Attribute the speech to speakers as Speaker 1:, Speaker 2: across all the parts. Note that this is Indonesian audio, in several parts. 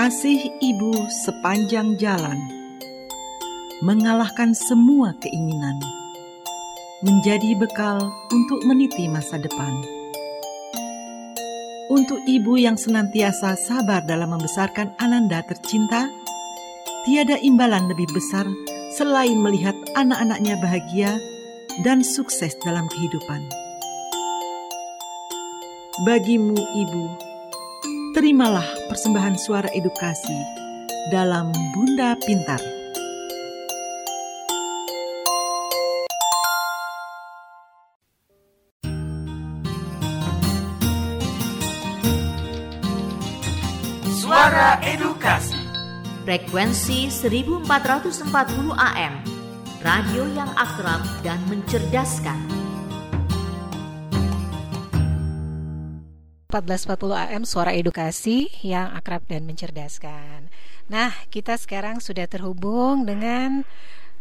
Speaker 1: Kasih ibu sepanjang jalan mengalahkan semua keinginan, menjadi bekal untuk meniti masa depan. Untuk ibu yang senantiasa sabar dalam membesarkan Ananda tercinta, tiada imbalan lebih besar selain melihat anak-anaknya bahagia dan sukses dalam kehidupan. Bagimu, ibu, terimalah persembahan suara edukasi dalam Bunda Pintar.
Speaker 2: Suara Edukasi.
Speaker 3: Frekuensi 1440 AM Radio yang akrab dan mencerdaskan
Speaker 4: 1440 AM Suara Edukasi yang akrab dan mencerdaskan Nah kita sekarang sudah terhubung dengan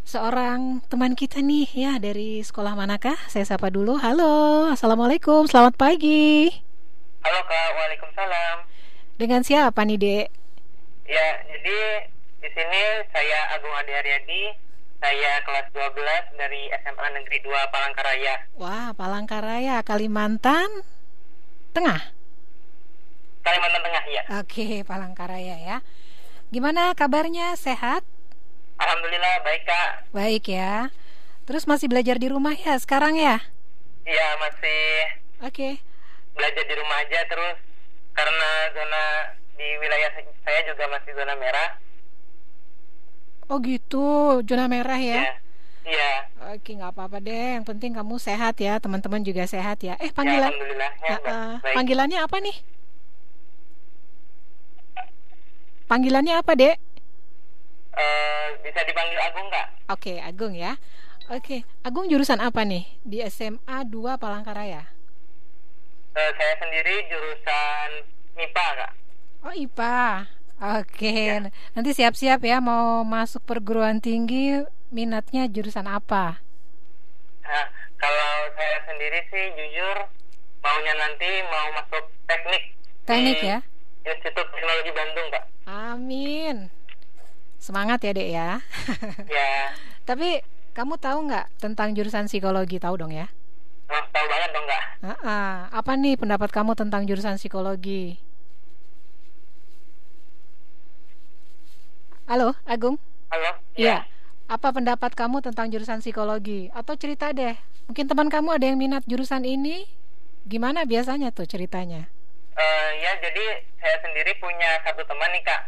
Speaker 4: seorang teman kita nih ya dari sekolah manakah? Saya sapa dulu. Halo, Assalamualaikum, selamat pagi.
Speaker 5: Halo Kak, Waalaikumsalam.
Speaker 4: Dengan siapa nih Dek?
Speaker 5: Ya, jadi di sini saya Agung Adi Haryadi, saya kelas 12 dari SMA Negeri 2 Palangkaraya.
Speaker 4: Wah, Palangkaraya, Kalimantan Tengah.
Speaker 5: Kalimantan Tengah ya.
Speaker 4: Oke, Palangkaraya ya. Gimana kabarnya? Sehat?
Speaker 5: Alhamdulillah baik Kak.
Speaker 4: Baik ya. Terus masih belajar di rumah ya sekarang ya?
Speaker 5: Iya, masih
Speaker 4: Oke.
Speaker 5: belajar di rumah aja terus karena zona di wilayah saya juga masih zona merah.
Speaker 4: Oh gitu, zona merah ya?
Speaker 5: Ya. Iya.
Speaker 4: Oke, nggak apa-apa deh. Yang penting kamu sehat ya, teman-teman juga sehat ya. Eh,
Speaker 5: Ya,
Speaker 4: panggilan,
Speaker 5: alhamdulillah ya,
Speaker 4: Ah, ah.
Speaker 5: baik.
Speaker 4: panggilannya apa nih? Panggilannya apa dek?
Speaker 5: Eh, bisa dipanggil Agung nggak?
Speaker 4: Oke, Agung ya. Oke, Agung jurusan apa nih di SMA 2 Palangkaraya?
Speaker 5: Eh, saya sendiri jurusan MIPA Kak.
Speaker 4: Oh IPA. Oke,
Speaker 5: Ya.
Speaker 4: nanti siap-siap ya mau masuk perguruan tinggi. Minatnya jurusan apa?
Speaker 5: Nah, kalau saya sendiri sih jujur maunya nanti mau masuk teknik.
Speaker 4: Teknik
Speaker 5: di
Speaker 4: ya?
Speaker 5: Institut Teknologi Bandung, Kak.
Speaker 4: Amin. Semangat ya dek ya.
Speaker 5: Ya,
Speaker 4: Tapi kamu tahu nggak tentang jurusan psikologi? Tahu dong ya?
Speaker 5: oh, tahu banget dong, Kak.
Speaker 4: Ah, ah. Apa nih pendapat kamu tentang jurusan psikologi? Halo, Agung.
Speaker 5: Halo?
Speaker 4: Iya. Apa pendapat kamu tentang jurusan psikologi? Atau cerita deh. Mungkin teman kamu ada yang minat jurusan ini? Gimana biasanya tuh ceritanya?
Speaker 5: Eh, ya, jadi saya sendiri punya satu teman nih, Kak.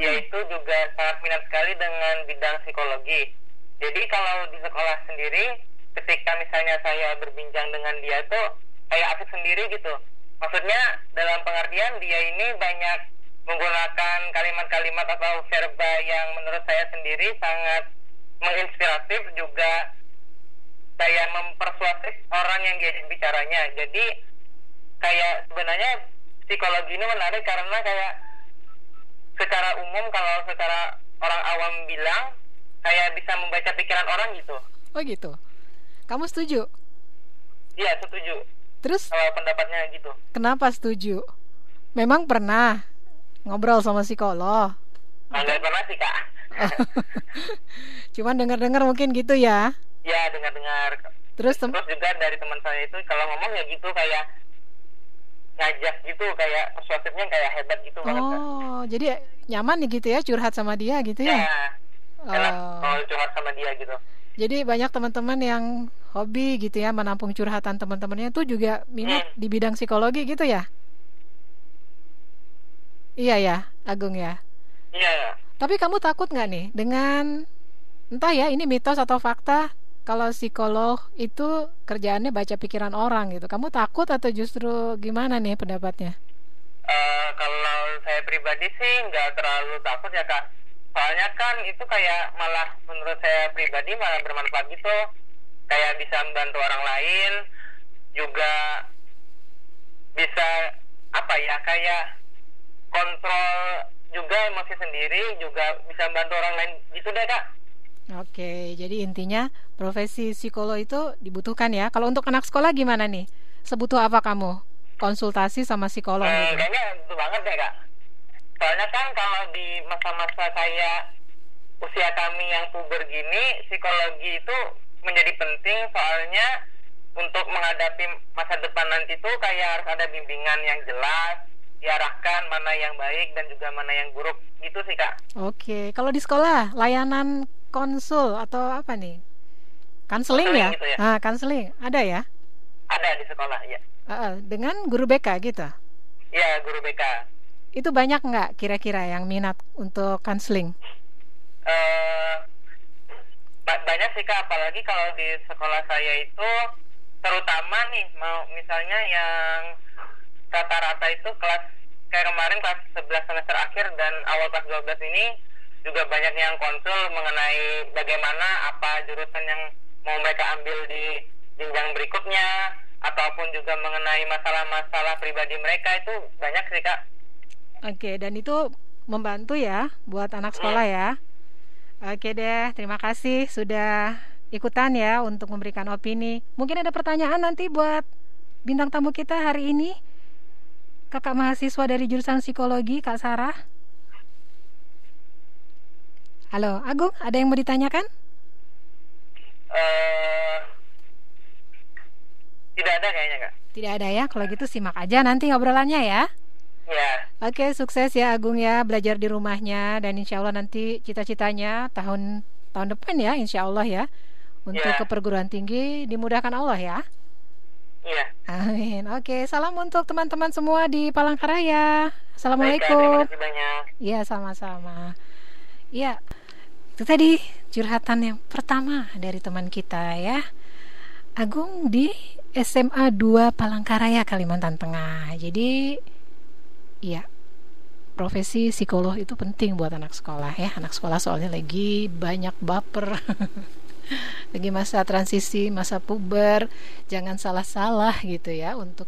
Speaker 5: Dia itu juga sangat minat sekali dengan bidang psikologi. Jadi kalau di sekolah sendiri, ketika misalnya saya berbincang dengan dia tuh kayak asik sendiri gitu. Maksudnya dalam pengertian dia ini banyak menggunakan kalimat-kalimat atau verba yang menurut saya sendiri sangat menginspiratif juga kayak mempersuasif orang yang diajak bicaranya. Jadi kayak sebenarnya psikologi ini menarik karena kayak secara umum kalau secara orang awam bilang kayak bisa membaca pikiran orang gitu.
Speaker 4: Oh gitu. Kamu setuju?
Speaker 5: Iya setuju
Speaker 4: Terus
Speaker 5: kalau pendapatnya gitu.
Speaker 4: kenapa setuju? Memang pernah ngobrol sama psikolog.
Speaker 5: Nah, nggak pernah sih kak.
Speaker 4: Cuman dengar-dengar mungkin gitu ya.
Speaker 5: ya dengar-dengar.
Speaker 4: Terus
Speaker 5: Terus juga dari teman saya itu kalau ngomong ya gitu kayak ngajak gitu kayak persuasifnya kayak hebat gitu banget Kak.
Speaker 4: Oh, jadi nyaman nih gitu ya curhat sama dia gitu
Speaker 5: Ya,
Speaker 4: ya.
Speaker 5: enak
Speaker 4: Oh.
Speaker 5: kalau curhat sama dia gitu.
Speaker 4: Jadi banyak teman-teman yang hobi gitu ya menampung curhatan teman-temannya itu juga minat
Speaker 5: Hmm.
Speaker 4: di bidang psikologi gitu ya. Iya ya, Agung ya.
Speaker 5: Iya.
Speaker 4: Tapi kamu takut nggak nih dengan entah ya ini mitos atau fakta kalau psikolog itu kerjaannya baca pikiran orang gitu. Kamu takut atau justru gimana nih pendapatnya?
Speaker 5: Eh, kalau saya pribadi sih nggak terlalu takut ya kak. Soalnya kan itu kayak malah menurut saya pribadi malah bermanfaat gitu. Kayak bisa membantu orang lain, juga bisa apa ya kayak kontrol juga emosi sendiri, juga bisa membantu orang lain gitu deh kak.
Speaker 4: Oke, jadi intinya profesi psikolog itu dibutuhkan ya. Kalau untuk anak sekolah gimana nih? Sebutuh apa kamu? Konsultasi sama psikolog
Speaker 5: Eh,
Speaker 4: gitu.
Speaker 5: kayaknya itu banget deh kak. soalnya kan kalau di masa-masa saya usia kami yang puber gini psikologi itu menjadi penting soalnya untuk menghadapi masa depan nanti tuh kayak harus ada bimbingan yang jelas diarahkan mana yang baik dan juga mana yang buruk gitu sih kak.
Speaker 4: Oke, kalau di sekolah layanan konsul atau apa nih? Kanseling ya? Gitu ya? Ah, kanseling ada ya?
Speaker 5: Ada di sekolah ya.
Speaker 4: Uh, dengan guru BK gitu?
Speaker 5: Ya guru BK.
Speaker 4: Itu banyak nggak kira-kira yang minat untuk kanseling?
Speaker 5: Uh, banyak sih kak, apalagi kalau di sekolah saya itu terutama nih mau misalnya yang rata-rata itu kelas kayak kemarin kelas 11 semester akhir dan awal kelas 12 ini juga banyak yang konsul mengenai bagaimana apa jurusan yang mau mereka ambil di jenjang berikutnya ataupun juga mengenai masalah-masalah pribadi mereka itu banyak sih kak.
Speaker 4: Oke dan itu membantu ya buat anak sekolah hmm. ya. Oke deh terima kasih sudah ikutan ya untuk memberikan opini. Mungkin ada pertanyaan nanti buat bintang tamu kita hari ini. Kakak mahasiswa dari jurusan psikologi, Kak Sarah. Halo, Agung, ada yang mau ditanyakan?
Speaker 5: Uh, tidak ada kayaknya, Kak.
Speaker 4: Tidak ada ya, kalau gitu simak aja nanti ngobrolannya ya.
Speaker 5: Ya.
Speaker 4: Oke, sukses ya Agung ya belajar di rumahnya dan insya Allah nanti cita-citanya tahun tahun depan ya, insya Allah ya untuk ya. ke perguruan tinggi dimudahkan Allah ya.
Speaker 5: Iya.
Speaker 4: Amin. Oke, salam untuk teman-teman semua di Palangkaraya. Assalamualaikum. Iya, sama-sama. Iya. Itu tadi curhatan yang pertama dari teman kita ya. Agung di SMA 2 Palangkaraya Kalimantan Tengah. Jadi iya, profesi psikolog itu penting buat anak sekolah ya. Anak sekolah soalnya lagi banyak baper. lagi masa transisi, masa puber, jangan salah-salah gitu ya untuk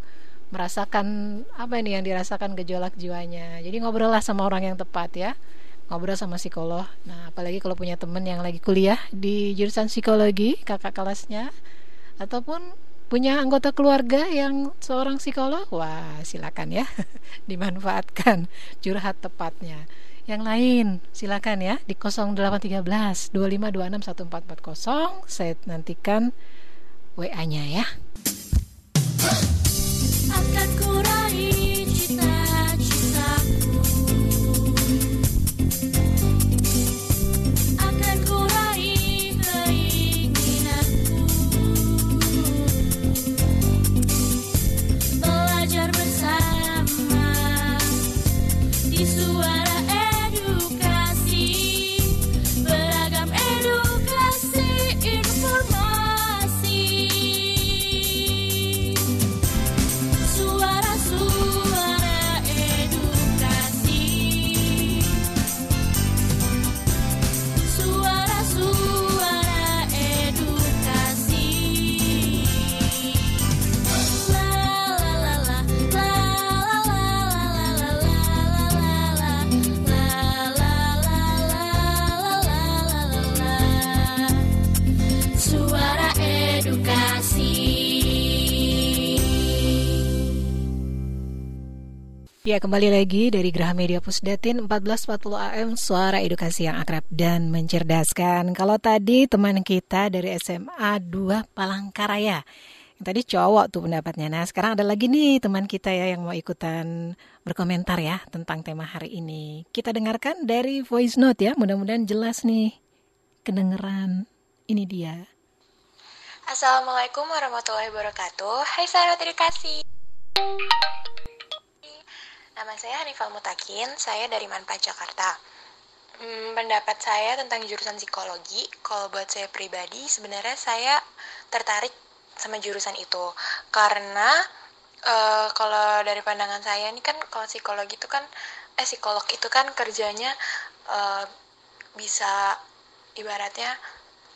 Speaker 4: merasakan apa ini yang dirasakan gejolak jiwanya. Jadi ngobrol lah sama orang yang tepat ya. Ngobrol sama psikolog. Nah, apalagi kalau punya temen yang lagi kuliah di jurusan psikologi, kakak kelasnya ataupun punya anggota keluarga yang seorang psikolog, wah silakan ya dimanfaatkan curhat tepatnya yang lain silakan ya di 0813 2526 1440 saya nantikan WA-nya ya. Akan kurai Ya kembali lagi dari Graha Media Pusdatin 1440 AM Suara Edukasi yang akrab dan mencerdaskan. Kalau tadi teman kita dari SMA 2 Palangkaraya. Yang tadi cowok tuh pendapatnya. Nah sekarang ada lagi nih teman kita ya yang mau ikutan berkomentar ya Tentang tema hari ini. Kita dengarkan dari voice note ya Mudah-mudahan jelas nih Kedengeran Ini dia.
Speaker 2: Assalamualaikum warahmatullahi wabarakatuh. Hai sahabat edukasi Nama saya Hanifal Mutakin, saya dari Manpa, Jakarta. Hmm, pendapat saya tentang jurusan psikologi, kalau buat saya pribadi, sebenarnya saya tertarik sama jurusan itu. Karena uh, kalau dari pandangan saya ini kan, kalau psikologi itu kan, eh psikolog itu kan kerjanya uh, bisa ibaratnya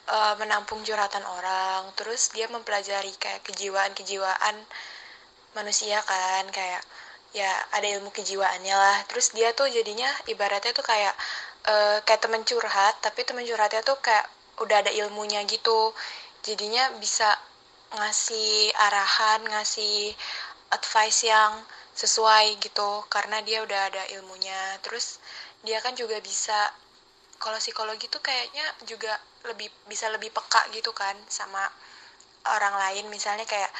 Speaker 2: uh, menampung curhatan orang, terus dia mempelajari kayak kejiwaan-kejiwaan manusia kan, kayak ya ada ilmu kejiwaannya lah. Terus dia tuh jadinya ibaratnya tuh kayak uh, kayak temen curhat tapi temen curhatnya tuh kayak udah ada ilmunya gitu. Jadinya bisa ngasih arahan ngasih advice yang sesuai gitu karena dia udah ada ilmunya. Terus dia kan juga bisa kalau psikologi tuh kayaknya juga lebih bisa lebih peka gitu kan sama orang lain. Misalnya kayak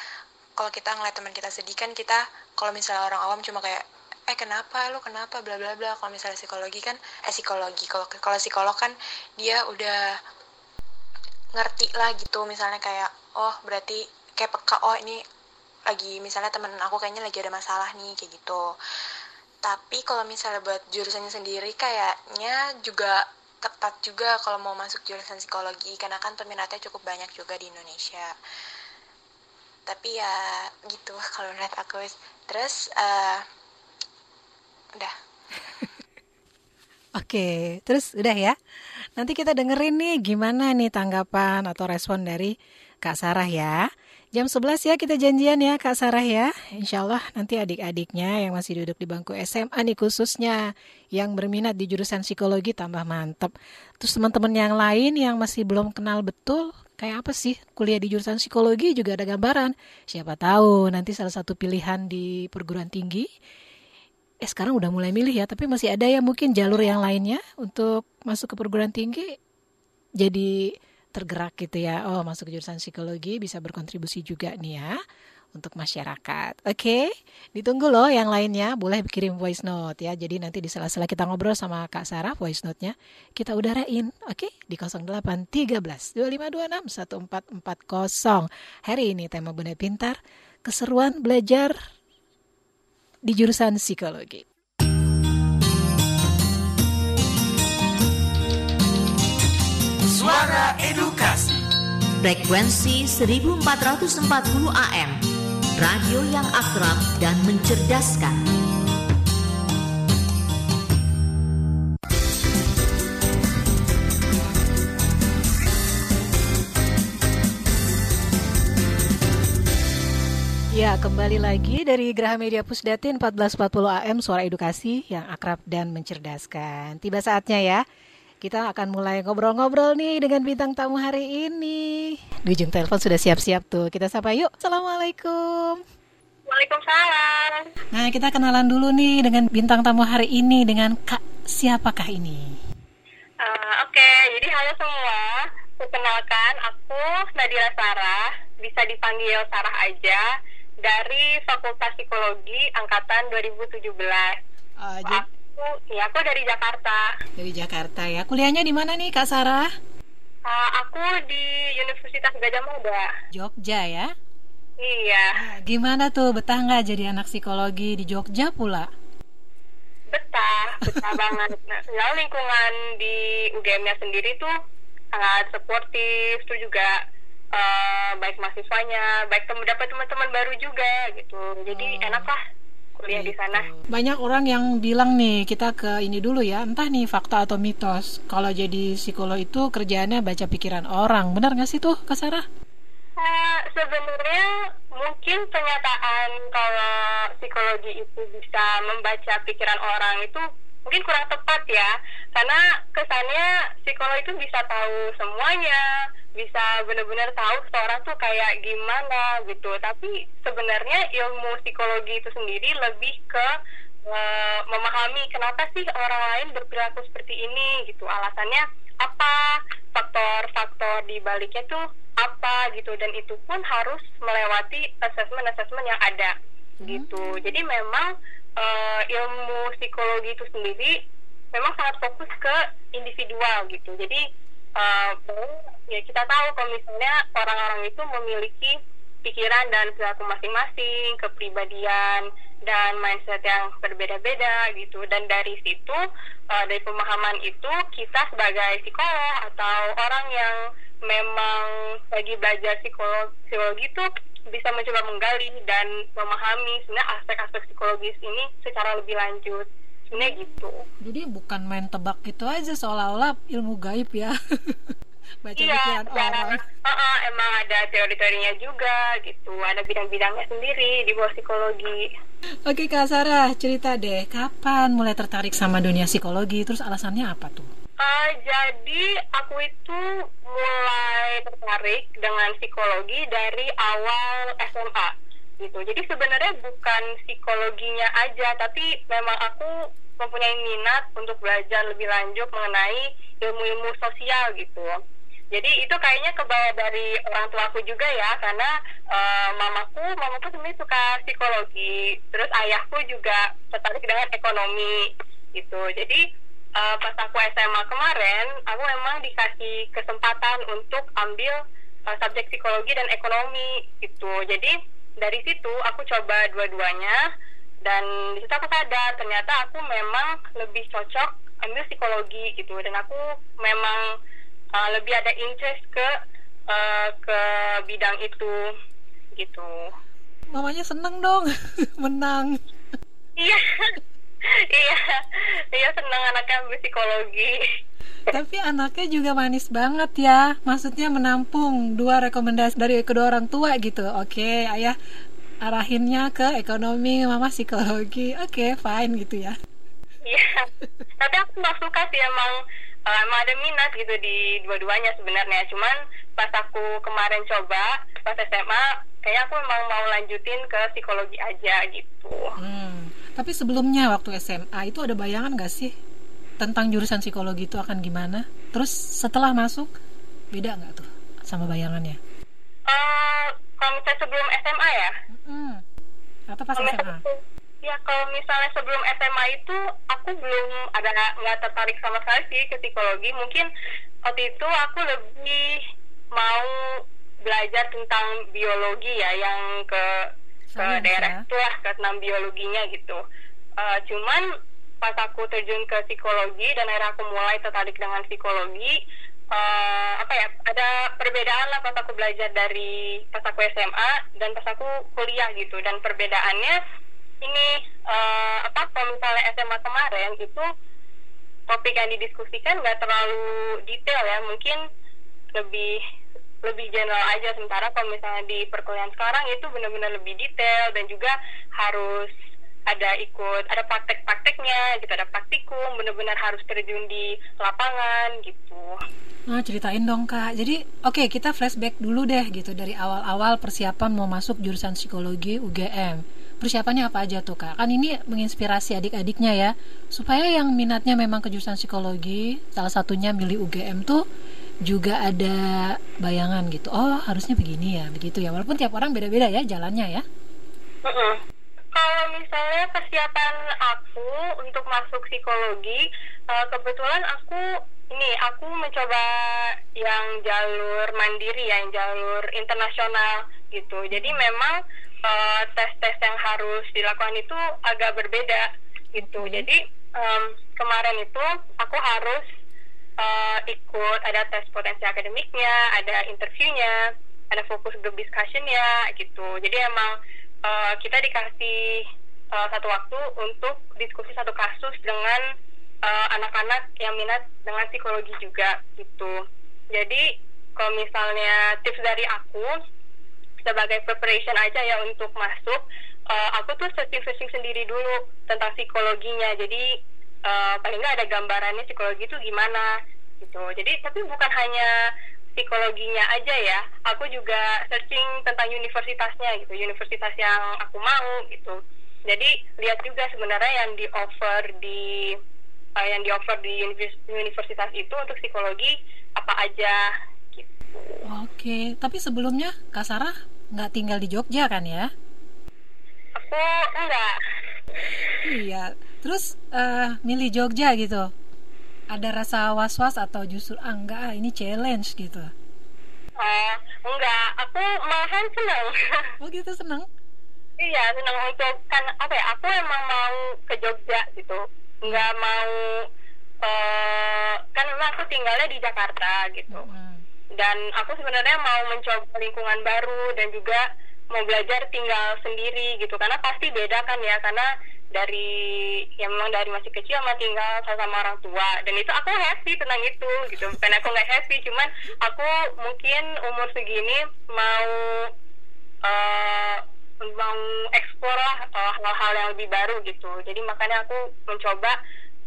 Speaker 2: kalau kita ngeliat teman kita sedih kan kita kalau misalnya orang awam cuma kayak eh kenapa? Lu kenapa? Bla bla bla. Kalau misalnya psikologi kan eh psikologi. Kalau kalau psikolog kan dia udah ngerti lah gitu. Misalnya kayak oh berarti kayak peka oh ini lagi misalnya temen aku kayaknya lagi ada masalah nih kayak gitu. Tapi kalau misalnya buat jurusannya sendiri kayaknya juga ketat juga kalau mau masuk jurusan psikologi. Karena kan peminatnya cukup banyak juga di Indonesia tapi ya gitu kalau menurut aku terus uh, udah
Speaker 4: Oke, terus udah ya. Nanti kita dengerin nih gimana nih tanggapan atau respon dari Kak Sarah ya. Jam 11 ya kita janjian ya Kak Sarah ya. Insya Allah nanti adik-adiknya yang masih duduk di bangku SMA nih khususnya yang berminat di jurusan psikologi tambah mantep. Terus teman-teman yang lain yang masih belum kenal betul kayak apa sih kuliah di jurusan psikologi juga ada gambaran. Siapa tahu nanti salah satu pilihan di perguruan tinggi eh sekarang udah mulai milih ya, tapi masih ada ya mungkin jalur yang lainnya untuk masuk ke perguruan tinggi jadi tergerak gitu ya. Oh, masuk ke jurusan psikologi bisa berkontribusi juga nih ya untuk masyarakat. Oke, okay? ditunggu loh yang lainnya. Boleh kirim voice note ya. Jadi nanti di sela-sela kita ngobrol sama Kak Sarah voice note-nya kita udarain. Oke, okay? di 0813 2526 1440. Hari ini tema Bunda Pintar, keseruan belajar di jurusan psikologi.
Speaker 3: Suara Edukasi Frekuensi 1440 AM Radio yang akrab dan mencerdaskan
Speaker 4: Ya, kembali lagi dari Graha Media Pusdatin 1440 AM Suara Edukasi yang akrab dan mencerdaskan. Tiba saatnya ya, kita akan mulai ngobrol-ngobrol nih dengan bintang tamu hari ini. Di ujung telepon sudah siap-siap tuh. Kita sapa yuk. Assalamualaikum.
Speaker 6: Waalaikumsalam.
Speaker 4: Nah, kita kenalan dulu nih dengan bintang tamu hari ini dengan Kak siapakah ini?
Speaker 6: Uh, Oke, okay. jadi halo semua. Perkenalkan, aku Nadira Sarah. Bisa dipanggil Sarah aja dari Fakultas Psikologi angkatan 2017. Uh, jadi... Aku, ya aku dari Jakarta.
Speaker 4: Dari Jakarta ya. Kuliahnya di mana nih Kak Sarah?
Speaker 6: Uh, aku di Universitas Gajah Mada.
Speaker 4: Jogja ya?
Speaker 6: Iya.
Speaker 4: Nah, gimana tuh betah nggak jadi anak psikologi di Jogja pula?
Speaker 6: Betah, betah banget. Nah, lingkungan di UGM-nya sendiri tuh sangat sportif, tuh juga uh, baik mahasiswanya, baik tem dapat teman-teman baru juga gitu. Jadi oh. enak lah kuliah gitu. di sana.
Speaker 4: Banyak orang yang bilang nih kita ke ini dulu ya, entah nih fakta atau mitos. Kalau jadi psikolog itu kerjaannya baca pikiran orang, benar nggak sih tuh, Kak Sarah?
Speaker 6: Uh, sebenarnya mungkin pernyataan kalau psikologi itu bisa membaca pikiran orang itu mungkin kurang tepat ya. Karena kesannya psikolog itu bisa tahu semuanya bisa benar-benar tahu seorang tuh kayak gimana gitu. Tapi sebenarnya ilmu psikologi itu sendiri lebih ke uh, memahami kenapa sih orang lain berperilaku seperti ini gitu. Alasannya apa faktor-faktor di baliknya tuh apa gitu. Dan itu pun harus melewati assessment-assessment yang ada hmm. gitu. Jadi memang uh, ilmu psikologi itu sendiri memang sangat fokus ke individual gitu. Jadi uh, ya kita tahu kalau misalnya orang-orang itu memiliki pikiran dan perilaku masing-masing, kepribadian dan mindset yang berbeda-beda gitu. Dan dari situ, uh, dari pemahaman itu, kita sebagai psikolog atau orang yang memang lagi belajar psikologi, psikologi itu bisa mencoba menggali dan memahami sebenarnya aspek-aspek psikologis ini secara lebih lanjut. Sebenarnya gitu.
Speaker 4: Jadi bukan main tebak gitu aja seolah-olah ilmu gaib ya. Baca
Speaker 6: iya, pikiran orang. uh, uh, emang ada teori-teorinya juga gitu. Ada bidang-bidangnya sendiri di bawah psikologi.
Speaker 4: Oke kak Sarah cerita deh. Kapan mulai tertarik sama dunia psikologi? Terus alasannya apa tuh
Speaker 6: Uh, jadi aku itu mulai tertarik dengan psikologi dari awal SMA. gitu. Jadi sebenarnya bukan psikologinya aja tapi memang aku mempunyai minat untuk belajar lebih lanjut mengenai ilmu-ilmu sosial gitu. Jadi itu kayaknya kebawa dari orang tua aku juga ya karena uh, mamaku mamaku sebenarnya suka psikologi. Terus ayahku juga tertarik dengan ekonomi gitu. Jadi uh, pas aku SMA kemarin aku memang dikasih kesempatan untuk ambil uh, subjek psikologi dan ekonomi gitu jadi dari situ aku coba dua-duanya dan di situ aku sadar ternyata aku memang lebih cocok ambil psikologi gitu dan aku memang uh, lebih ada interest ke uh, ke bidang itu gitu.
Speaker 4: Mamanya seneng dong menang.
Speaker 6: Iya, iya, iya seneng anaknya ambil psikologi.
Speaker 4: Tapi anaknya juga manis banget ya. Maksudnya menampung dua rekomendasi dari kedua orang tua gitu. Oke, ayah arahinnya ke ekonomi, mama psikologi. Oke, fine gitu ya.
Speaker 6: Iya. Tapi aku nggak suka sih emang uh, emang ada minat gitu di dua-duanya sebenarnya cuman pas aku kemarin coba pas SMA kayak aku memang mau lanjutin ke psikologi aja gitu
Speaker 4: hmm. Tapi sebelumnya waktu SMA itu ada bayangan gak sih tentang jurusan psikologi itu akan gimana terus setelah masuk beda nggak tuh sama bayangannya
Speaker 6: uh, kalau misalnya sebelum SMA ya
Speaker 4: hmm. atau pas SMA
Speaker 6: Ya kalau misalnya sebelum SMA itu aku belum ada nggak tertarik sama sekali sih ke psikologi. Mungkin waktu itu aku lebih mau belajar tentang biologi ya yang ke ke daerah ya? itu lah ke tentang biologinya gitu. Uh, cuman pas aku terjun ke psikologi dan akhirnya aku mulai tertarik dengan psikologi, uh, apa ya ada perbedaan lah pas aku belajar dari pas aku SMA dan pas aku kuliah gitu dan perbedaannya ini uh, apa kalau misalnya SMA kemarin itu topik yang didiskusikan nggak terlalu detail ya mungkin lebih lebih general aja sementara kalau misalnya di perkuliahan sekarang itu benar-benar lebih detail dan juga harus ada ikut ada praktek-prakteknya gitu ada praktikum benar-benar harus terjun di lapangan gitu
Speaker 4: Nah, ceritain dong kak. Jadi, oke okay, kita flashback dulu deh gitu dari awal-awal persiapan mau masuk jurusan psikologi UGM persiapannya apa aja tuh kak? Kan ini menginspirasi adik-adiknya ya, supaya yang minatnya memang ke jurusan psikologi, salah satunya milih UGM tuh juga ada bayangan gitu. Oh harusnya begini ya, begitu ya. Walaupun tiap orang beda-beda ya jalannya ya.
Speaker 6: Mm -mm. Kalau misalnya persiapan aku untuk masuk psikologi, uh, kebetulan aku ini aku mencoba yang jalur mandiri ya, yang jalur internasional gitu. Jadi memang Eh, tes-tes yang harus dilakukan itu agak berbeda gitu. Hmm. Jadi um, kemarin itu aku harus uh, ikut ada tes potensi akademiknya, ada interviewnya, ada fokus group discussionnya gitu. Jadi emang uh, kita dikasih uh, satu waktu untuk diskusi satu kasus dengan anak-anak uh, yang minat dengan psikologi juga gitu. Jadi kalau misalnya tips dari aku sebagai preparation aja ya untuk masuk uh, aku tuh searching-searching sendiri dulu tentang psikologinya jadi uh, paling nggak ada gambarannya psikologi itu gimana gitu jadi tapi bukan hanya psikologinya aja ya aku juga searching tentang universitasnya gitu universitas yang aku mau gitu jadi lihat juga sebenarnya yang di offer di uh, yang di offer di universitas itu untuk psikologi apa aja gitu.
Speaker 4: Oke, tapi sebelumnya Kak Sarah nggak tinggal di Jogja kan ya?
Speaker 6: Aku enggak.
Speaker 4: Iya. Terus uh, milih Jogja gitu. Ada rasa was-was atau justru ah, enggak ah, ini challenge gitu?
Speaker 6: Uh, enggak, aku malahan senang.
Speaker 4: Oh gitu senang?
Speaker 6: iya senang untuk kan apa ya? Aku emang mau ke Jogja gitu. Enggak mau uh, kan memang aku tinggalnya di Jakarta gitu. Mm -hmm dan aku sebenarnya mau mencoba lingkungan baru dan juga mau belajar tinggal sendiri gitu karena pasti beda kan ya karena dari yang memang dari masih kecil sama tinggal sama orang tua dan itu aku happy tentang itu gitu bukan aku nggak happy cuman aku mungkin umur segini mau uh, mau eksplor lah uh, hal-hal yang lebih baru gitu jadi makanya aku mencoba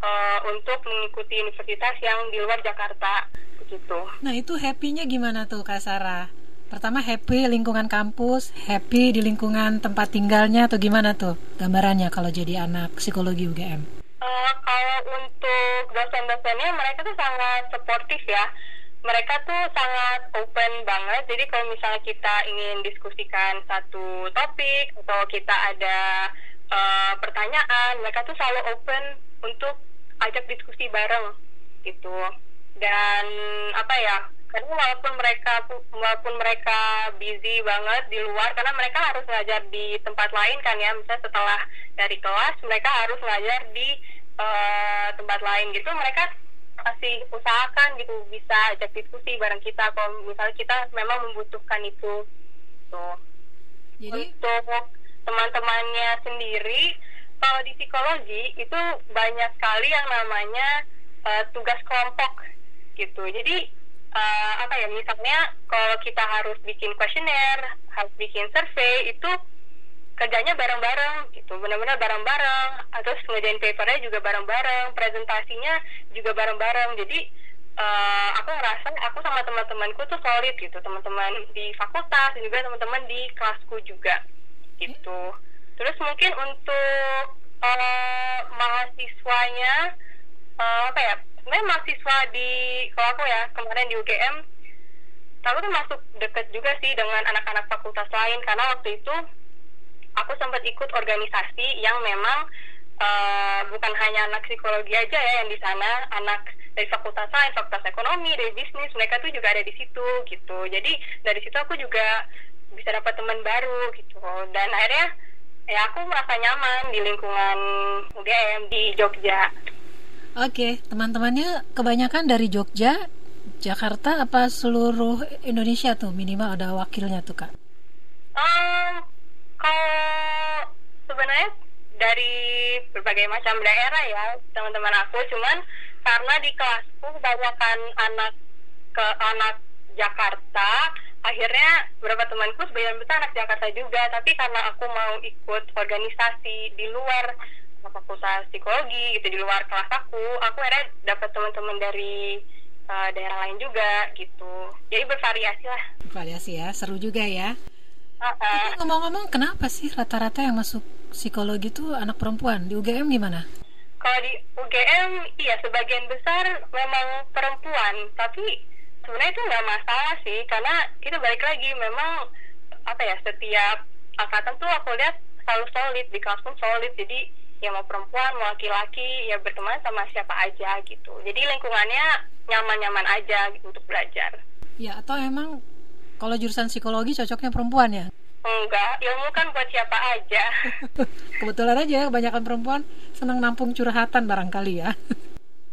Speaker 6: uh, untuk mengikuti universitas yang di luar Jakarta gitu.
Speaker 4: Nah itu happynya gimana tuh Kak Sarah? Pertama happy lingkungan kampus, happy di lingkungan tempat tinggalnya atau gimana tuh gambarannya kalau jadi anak psikologi UGM?
Speaker 6: Uh, eh, kalau untuk dosen-dosennya mereka tuh sangat sportif ya. Mereka tuh sangat open banget. Jadi kalau misalnya kita ingin diskusikan satu topik atau kita ada uh, pertanyaan, mereka tuh selalu open untuk ajak diskusi bareng gitu. Dan apa ya? Karena walaupun mereka walaupun mereka busy banget di luar karena mereka harus ngajar di tempat lain kan ya. Misalnya setelah dari kelas mereka harus ngajar di uh, tempat lain gitu. Mereka masih usahakan gitu bisa ajak diskusi bareng kita. Kalau misalnya kita memang membutuhkan itu. Tuh jadi? Untuk teman-temannya sendiri kalau di psikologi itu banyak sekali yang namanya uh, tugas kelompok gitu. Jadi uh, apa ya misalnya kalau kita harus bikin kuesioner harus bikin survei itu kerjanya bareng-bareng gitu. Benar-benar bareng-bareng. Atau ngerjain papernya juga bareng-bareng. Presentasinya juga bareng-bareng. Jadi uh, aku ngerasa aku sama teman-temanku tuh solid gitu. Teman-teman di fakultas dan juga teman-teman di kelasku juga gitu. Terus mungkin untuk uh, mahasiswanya uh, apa ya sebenarnya mahasiswa di kalau aku ya kemarin di UGM aku tuh masuk deket juga sih dengan anak-anak fakultas lain. Karena waktu itu aku sempat ikut organisasi yang memang uh, bukan hanya anak psikologi aja ya yang di sana. Anak dari fakultas lain fakultas ekonomi dari bisnis mereka tuh juga ada di situ gitu. Jadi dari situ aku juga bisa dapat teman baru gitu. Dan akhirnya ya aku merasa nyaman di lingkungan UGM di Jogja
Speaker 4: Oke, teman-temannya kebanyakan dari Jogja, Jakarta, apa seluruh Indonesia tuh? Minimal ada wakilnya tuh kak?
Speaker 6: Um, kalau sebenarnya dari berbagai macam daerah ya teman-teman aku, cuman karena di kelasku kebanyakan anak ke anak Jakarta, akhirnya beberapa temanku sebagian besar anak Jakarta juga, tapi karena aku mau ikut organisasi di luar fakultas psikologi gitu di luar kelas aku aku akhirnya dapat teman-teman dari uh, daerah lain juga gitu. Jadi bervariasi lah.
Speaker 4: Bervariasi ya seru juga ya. Ngomong-ngomong kenapa sih rata-rata yang masuk psikologi itu anak perempuan? Di UGM gimana?
Speaker 6: Kalau di UGM iya sebagian besar memang perempuan. Tapi sebenarnya itu nggak masalah sih karena itu balik lagi memang apa ya setiap angkatan tuh aku lihat selalu solid di kelas pun solid. Jadi ya mau perempuan mau laki-laki ya berteman sama siapa aja gitu. Jadi lingkungannya nyaman-nyaman aja gitu, untuk belajar.
Speaker 4: Ya atau emang kalau jurusan psikologi cocoknya perempuan ya?
Speaker 6: Enggak ilmu kan buat siapa aja.
Speaker 4: Kebetulan aja kebanyakan perempuan senang nampung curhatan barangkali ya.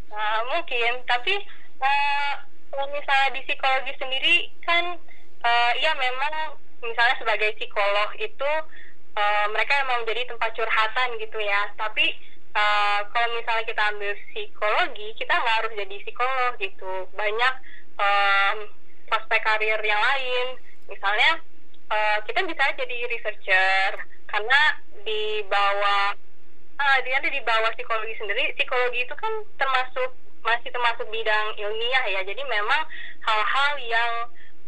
Speaker 6: Nah, mungkin tapi uh, kalau misalnya di psikologi sendiri kan uh, ya memang misalnya sebagai psikolog itu uh, mereka emang menjadi tempat curhatan gitu ya. Tapi uh, kalau misalnya kita ambil psikologi kita nggak harus jadi psikolog gitu. Banyak um, prospek karir yang lain. Misalnya uh, kita bisa jadi researcher. Karena di bawah uh, di di bawah psikologi sendiri psikologi itu kan termasuk masih termasuk bidang ilmiah ya. Jadi memang hal-hal yang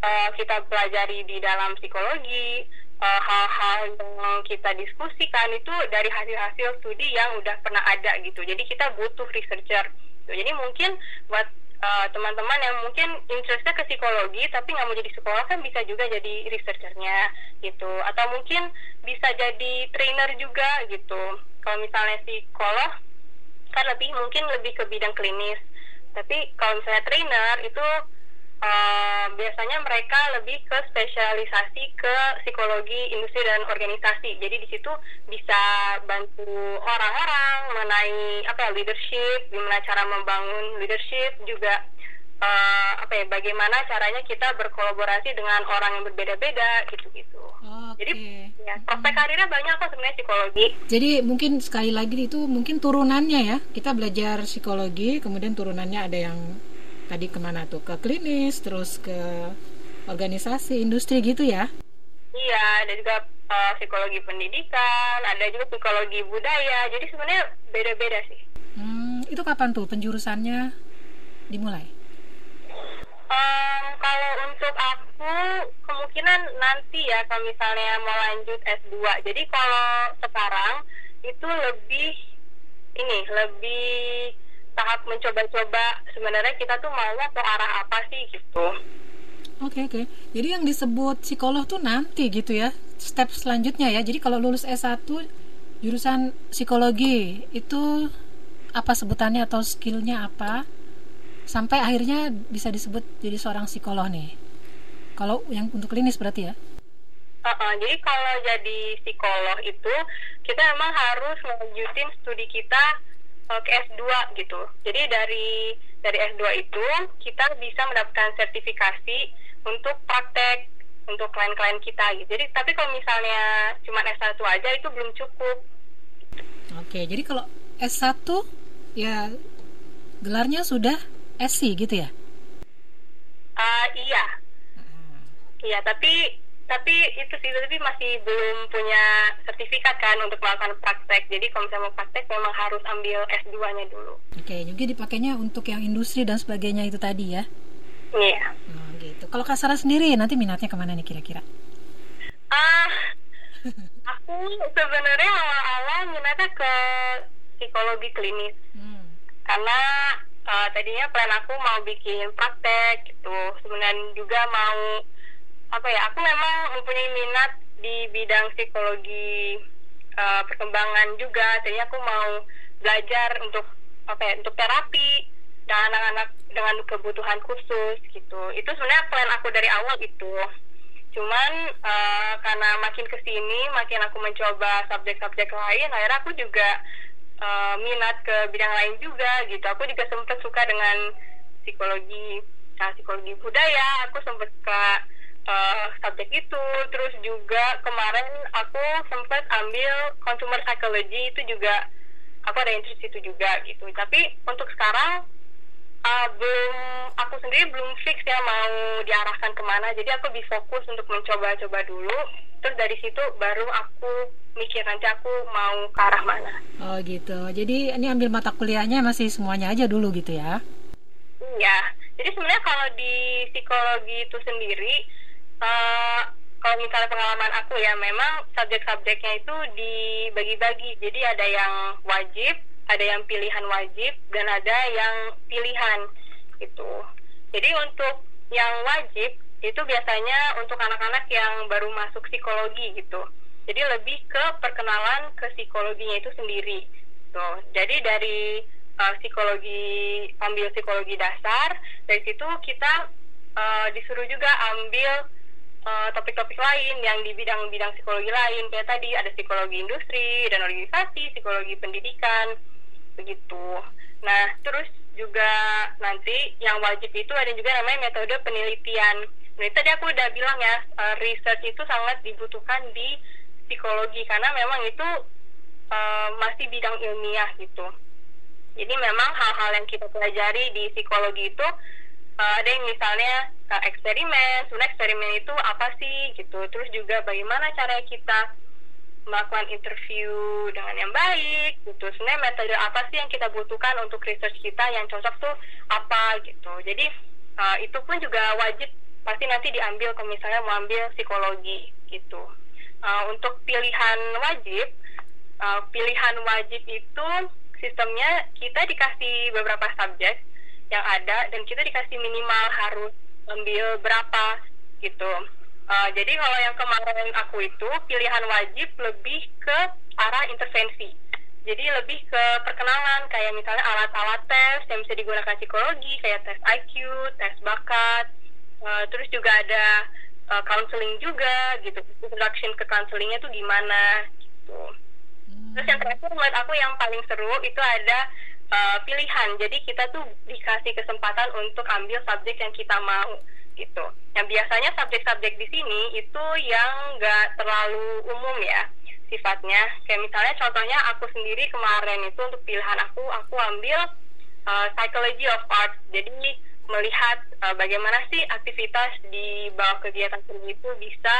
Speaker 6: uh, kita pelajari di dalam psikologi Eh, hal-hal uh, yang kita diskusikan itu dari hasil-hasil studi yang udah pernah ada gitu. Jadi kita butuh researcher. Gitu. Jadi mungkin buat uh, teman-teman yang mungkin interestnya ke psikologi tapi nggak mau jadi psikolog kan bisa juga jadi researchernya gitu. Atau mungkin bisa jadi trainer juga gitu. Kalau misalnya psikolog kan lebih mungkin lebih ke bidang klinis. Tapi kalau misalnya trainer itu uh, biasanya mereka lebih ke spesialisasi ke psikologi industri dan organisasi. Jadi di situ bisa bantu orang-orang mengenai apa ya leadership, gimana cara membangun leadership juga uh, apa ya bagaimana caranya kita berkolaborasi dengan orang yang berbeda-beda gitu-gitu. Okay. Jadi ya prospek karirnya banyak kok sebenarnya psikologi.
Speaker 4: Jadi mungkin sekali lagi itu mungkin turunannya ya kita belajar psikologi kemudian turunannya ada yang tadi ke mana tuh? Ke klinis terus ke organisasi industri gitu ya?
Speaker 6: Iya ada juga uh, psikologi pendidikan ada juga psikologi budaya. Jadi sebenarnya beda-beda sih.
Speaker 4: Hmm, itu kapan tuh penjurusannya dimulai?
Speaker 6: Um, kalau untuk aku kemungkinan nanti ya kalau misalnya mau lanjut S2. Jadi kalau sekarang itu lebih ini lebih tahap mencoba-coba sebenarnya kita tuh mau ke arah apa sih gitu.
Speaker 4: Oke okay, oke. Okay. Jadi yang disebut psikolog tuh nanti gitu ya. Step selanjutnya ya. Jadi kalau lulus S1 jurusan psikologi itu apa sebutannya atau skillnya apa? sampai akhirnya bisa disebut jadi seorang psikolog nih. Kalau yang untuk klinis berarti ya?
Speaker 6: Uh -uh, jadi kalau jadi psikolog itu kita memang harus melanjutin studi kita uh, ke S2 gitu. Jadi dari dari S2 itu kita bisa mendapatkan sertifikasi untuk praktek untuk klien-klien kita gitu. Jadi tapi kalau misalnya cuma S1 aja itu belum cukup.
Speaker 4: Oke, jadi kalau S1 ya gelarnya sudah SC gitu ya?
Speaker 6: Uh, iya. Hmm. Iya, tapi tapi itu sih tapi masih belum punya sertifikat kan untuk melakukan praktek. Jadi kalau misalnya mau praktek memang harus ambil S2-nya dulu.
Speaker 4: Oke, juga dipakainya untuk yang industri dan sebagainya itu tadi ya?
Speaker 6: Iya.
Speaker 4: Oh, gitu. Kalau Kak Sarah sendiri nanti minatnya ke mana nih kira-kira?
Speaker 6: Ah, uh, aku sebenarnya awal-awal minatnya ke psikologi klinis. Hmm. Karena uh, tadinya plan aku mau bikin praktek gitu sebenarnya juga mau apa ya aku memang mempunyai minat di bidang psikologi uh, perkembangan juga. Tadinya aku mau belajar untuk apa ya untuk terapi dan anak-anak dengan kebutuhan khusus gitu. Itu sebenarnya plan aku dari awal itu. Cuman uh, karena makin ke sini makin aku mencoba subjek-subjek lain akhirnya aku juga uh, minat ke bidang lain juga gitu. Aku juga sempat suka dengan psikologi nah, psikologi budaya. Aku sempat suka subjek itu. Terus juga kemarin aku sempat ambil consumer psychology itu juga aku ada interest itu juga gitu. Tapi untuk sekarang uh, belum aku sendiri belum fix ya mau diarahkan ke mana. Jadi aku bisa fokus untuk mencoba-coba dulu. Terus dari situ baru aku mikir nanti aku mau ke arah mana.
Speaker 4: Oh gitu. Jadi ini ambil mata kuliahnya masih semuanya aja dulu gitu ya?
Speaker 6: Iya. Jadi sebenarnya kalau di psikologi itu sendiri uh, kalau misalnya pengalaman aku ya memang subjek-subjeknya itu dibagi-bagi jadi ada yang wajib ada yang pilihan wajib dan ada yang pilihan gitu jadi untuk yang wajib itu biasanya untuk anak-anak yang baru masuk psikologi gitu. Jadi lebih ke perkenalan ke psikologinya itu sendiri. Tuh. Jadi dari uh, psikologi ambil psikologi dasar, dari situ kita uh, disuruh juga ambil uh, topik-topik lain yang di bidang-bidang psikologi lain kayak tadi ada psikologi industri dan organisasi, psikologi pendidikan begitu. Nah, terus juga nanti yang wajib itu ada juga namanya metode penelitian. Nah, tadi aku udah bilang ya, uh, research itu sangat dibutuhkan di psikologi karena memang itu uh, masih bidang ilmiah gitu. Jadi memang hal-hal yang kita pelajari di psikologi itu uh, ada yang misalnya uh, eksperimen, sebenarnya eksperimen itu apa sih gitu. Terus juga bagaimana cara kita melakukan interview dengan yang baik gitu. Sebenarnya metode apa sih yang kita butuhkan untuk research kita yang cocok tuh apa gitu. Jadi uh, itu pun juga wajib pasti nanti diambil kalau misalnya mau ambil psikologi gitu. Uh, untuk pilihan wajib, uh, pilihan wajib itu sistemnya kita dikasih beberapa subjek yang ada dan kita dikasih minimal harus ambil berapa gitu. Uh, jadi kalau yang kemarin aku itu pilihan wajib lebih ke arah intervensi. Jadi lebih ke perkenalan kayak misalnya alat-alat tes yang bisa digunakan psikologi kayak tes IQ, tes bakat, uh, terus juga ada uh, counseling juga gitu introduction ke counselingnya tuh gimana gitu hmm. terus yang terakhir menurut aku yang paling seru itu ada uh, pilihan. Jadi kita tuh dikasih kesempatan untuk ambil subjek yang kita mau gitu. Yang biasanya subjek-subjek di sini itu yang nggak terlalu umum ya sifatnya. Kayak misalnya contohnya aku sendiri kemarin itu untuk pilihan aku aku ambil uh, psychology of art. Jadi melihat uh, bagaimana sih aktivitas di bawah kegiatan seni itu bisa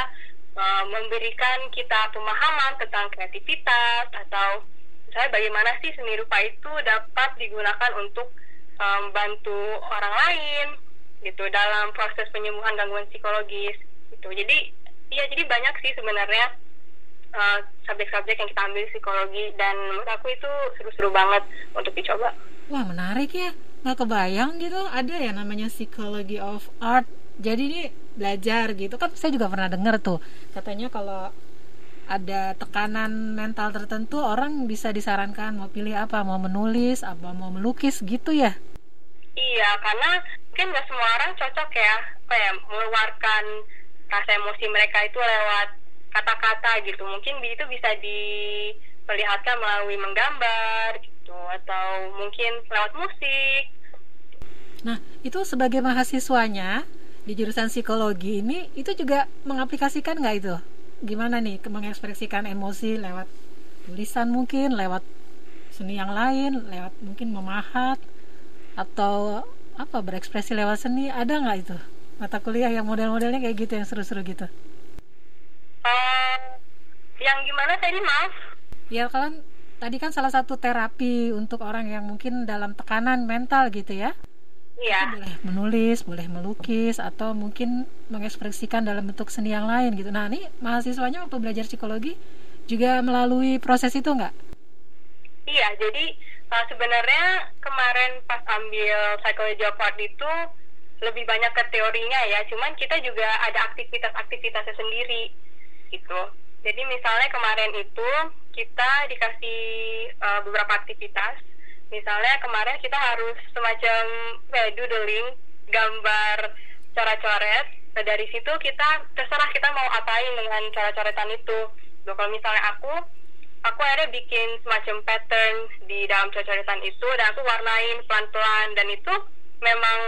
Speaker 6: uh, memberikan kita pemahaman tentang kreativitas atau misalnya bagaimana sih seni rupa itu dapat digunakan untuk membantu um, orang lain gitu dalam proses penyembuhan gangguan psikologis gitu. Jadi iya jadi banyak sih sebenarnya uh, subjek-subjek yang kita ambil psikologi dan menurut aku itu seru-seru banget untuk dicoba.
Speaker 4: Wah menarik ya. Nggak kebayang gitu ada ya namanya psychology of art. Jadi ini belajar gitu. Kan saya juga pernah dengar tuh katanya kalau ada tekanan mental tertentu orang bisa disarankan mau pilih apa mau menulis apa mau melukis gitu ya?
Speaker 6: Iya karena mungkin nggak semua orang cocok ya kayak mengeluarkan rasa emosi mereka itu lewat kata-kata gitu. Mungkin itu bisa diperlihatkan melalui menggambar gitu atau mungkin lewat musik.
Speaker 4: Nah itu sebagai mahasiswanya di jurusan psikologi ini itu juga mengaplikasikan nggak itu gimana nih mengekspresikan emosi lewat tulisan mungkin lewat seni yang lain lewat mungkin memahat atau apa berekspresi lewat seni ada nggak itu? Mata kuliah yang model-modelnya kayak gitu yang seru-seru gitu.
Speaker 6: Yang gimana tadi maaf
Speaker 4: ya kalian tadi kan salah satu terapi untuk orang yang mungkin dalam tekanan mental gitu ya
Speaker 6: Iya.
Speaker 4: boleh menulis, boleh melukis, atau mungkin mengekspresikan dalam bentuk seni yang lain gitu. Nah, ini mahasiswanya waktu belajar psikologi juga melalui proses itu nggak?
Speaker 6: Iya, jadi uh, sebenarnya kemarin pas ambil psychology of art itu lebih banyak ke teorinya ya, cuman kita juga ada aktivitas-aktivitasnya sendiri gitu. Jadi misalnya kemarin itu kita dikasih uh, beberapa aktivitas misalnya kemarin kita harus semacam eh, doodling gambar cara coret nah dari situ kita terserah kita mau apain dengan cara coretan itu. Loh, kalau misalnya aku aku akhirnya bikin semacam pattern di dalam cara coretan itu dan aku warnain pelan-pelan. Dan itu memang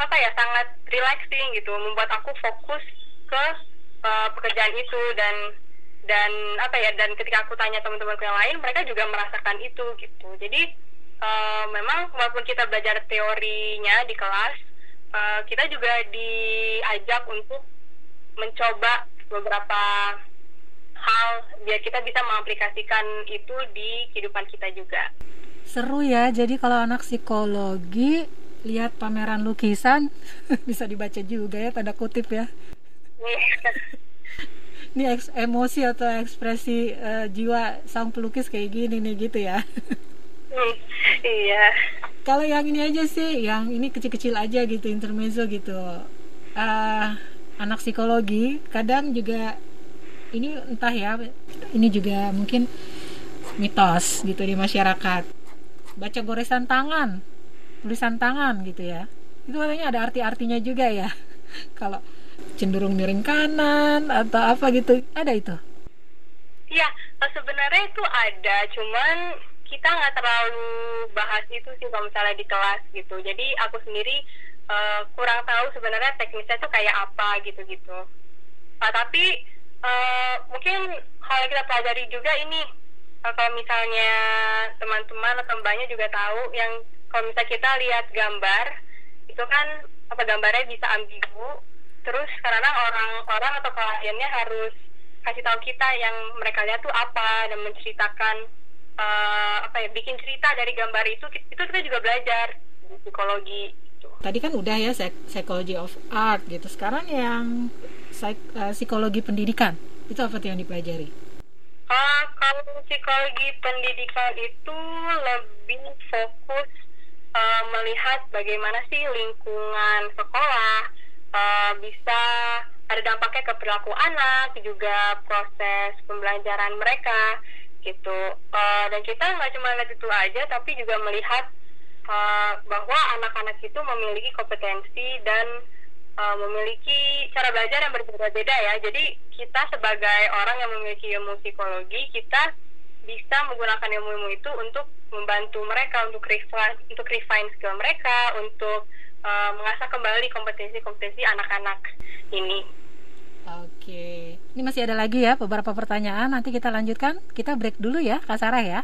Speaker 6: apa ya sangat relaxing gitu. Membuat aku fokus ke uh, pekerjaan itu dan dan apa ya dan ketika aku tanya teman-temanku yang lain mereka juga merasakan itu gitu. Jadi uh, memang walaupun kita belajar teorinya di kelas, uh, kita juga diajak untuk mencoba beberapa hal biar kita bisa mengaplikasikan itu di kehidupan kita juga.
Speaker 4: Seru ya, jadi kalau anak psikologi lihat pameran lukisan bisa dibaca juga ya tanda kutip ya. Ini emosi atau ekspresi uh, jiwa sang pelukis kayak gini nih gitu ya.
Speaker 6: iya.
Speaker 4: Kalau yang ini aja sih, yang ini kecil-kecil aja gitu, intermezzo gitu. Uh, anak psikologi kadang juga ini entah ya, ini juga mungkin mitos gitu di masyarakat. Baca goresan tangan, tulisan tangan gitu ya. Itu katanya ada arti-artinya juga ya. Kalau cenderung miring kanan atau apa gitu, ada itu?
Speaker 6: Iya, sebenarnya itu ada, cuman kita nggak terlalu bahas itu sih kalau misalnya di kelas gitu. Jadi aku sendiri uh, kurang tahu sebenarnya teknisnya tuh kayak apa gitu-gitu. Uh, tapi uh, mungkin hal kita pelajari juga ini uh, kalau misalnya teman-teman atau mbaknya juga tahu yang kalau misalnya kita lihat gambar itu kan apa gambarnya bisa ambigu. Terus karena orang-orang atau kliennya harus kasih tahu kita yang mereka lihat tuh apa dan menceritakan uh, apa ya bikin cerita dari gambar itu itu kita juga belajar psikologi gitu.
Speaker 4: tadi kan udah ya psychology of art gitu. Sekarang yang uh, psikologi pendidikan itu apa yang dipelajari?
Speaker 6: Uh, kalau psikologi pendidikan itu lebih fokus uh, melihat bagaimana sih lingkungan sekolah. Uh, bisa ada dampaknya ke perilaku anak juga proses pembelajaran mereka gitu. Uh, dan kita nggak cuma lihat itu aja tapi juga melihat uh, bahwa anak-anak itu memiliki kompetensi dan uh, memiliki cara belajar yang berbeda-beda ya. Jadi kita sebagai orang yang memiliki ilmu psikologi kita bisa menggunakan ilmu-ilmu itu untuk membantu mereka untuk refine untuk refine skill mereka untuk uh, mengasah kembali kompetensi-kompetensi anak-anak ini
Speaker 4: Oke, ini masih ada lagi ya beberapa pertanyaan. Nanti kita lanjutkan. Kita break dulu ya, Kak Sarah ya.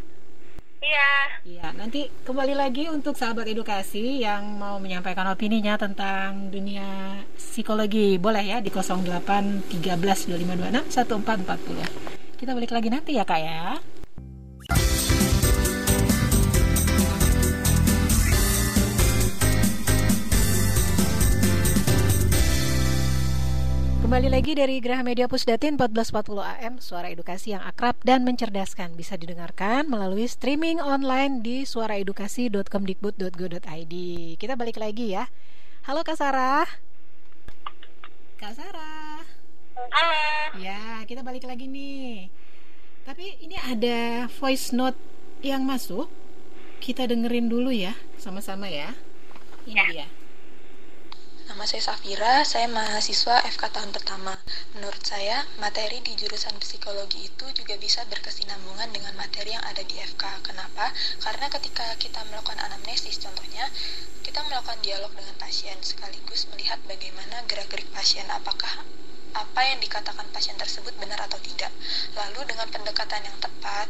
Speaker 6: Iya.
Speaker 4: Iya, nanti kembali lagi untuk sahabat edukasi yang mau menyampaikan opininya tentang dunia psikologi. Boleh ya di 08 13 2526 1440. Kita balik lagi nanti ya, Kak ya. Kembali lagi dari Graha Media Pusdatin 1440 AM Suara edukasi yang akrab dan mencerdaskan. Bisa didengarkan melalui streaming online di suaraedukasi.kemdikbud.go.id Kita balik lagi ya. Halo Kak Sarah. Kak Sarah.
Speaker 6: Halo.
Speaker 4: Ya kita balik lagi nih. Tapi ini ada voice note yang masuk. Kita dengerin dulu ya Sama-sama ya. Ini ya. dia
Speaker 2: Nama saya Safira, saya mahasiswa FK tahun pertama. Menurut saya, materi di jurusan psikologi itu juga bisa berkesinambungan dengan materi yang ada di FK. Kenapa? Karena ketika kita melakukan anamnesis contohnya, kita melakukan dialog dengan pasien sekaligus melihat bagaimana gerak-gerik pasien apakah apa yang dikatakan pasien tersebut benar atau tidak. Lalu dengan pendekatan yang tepat,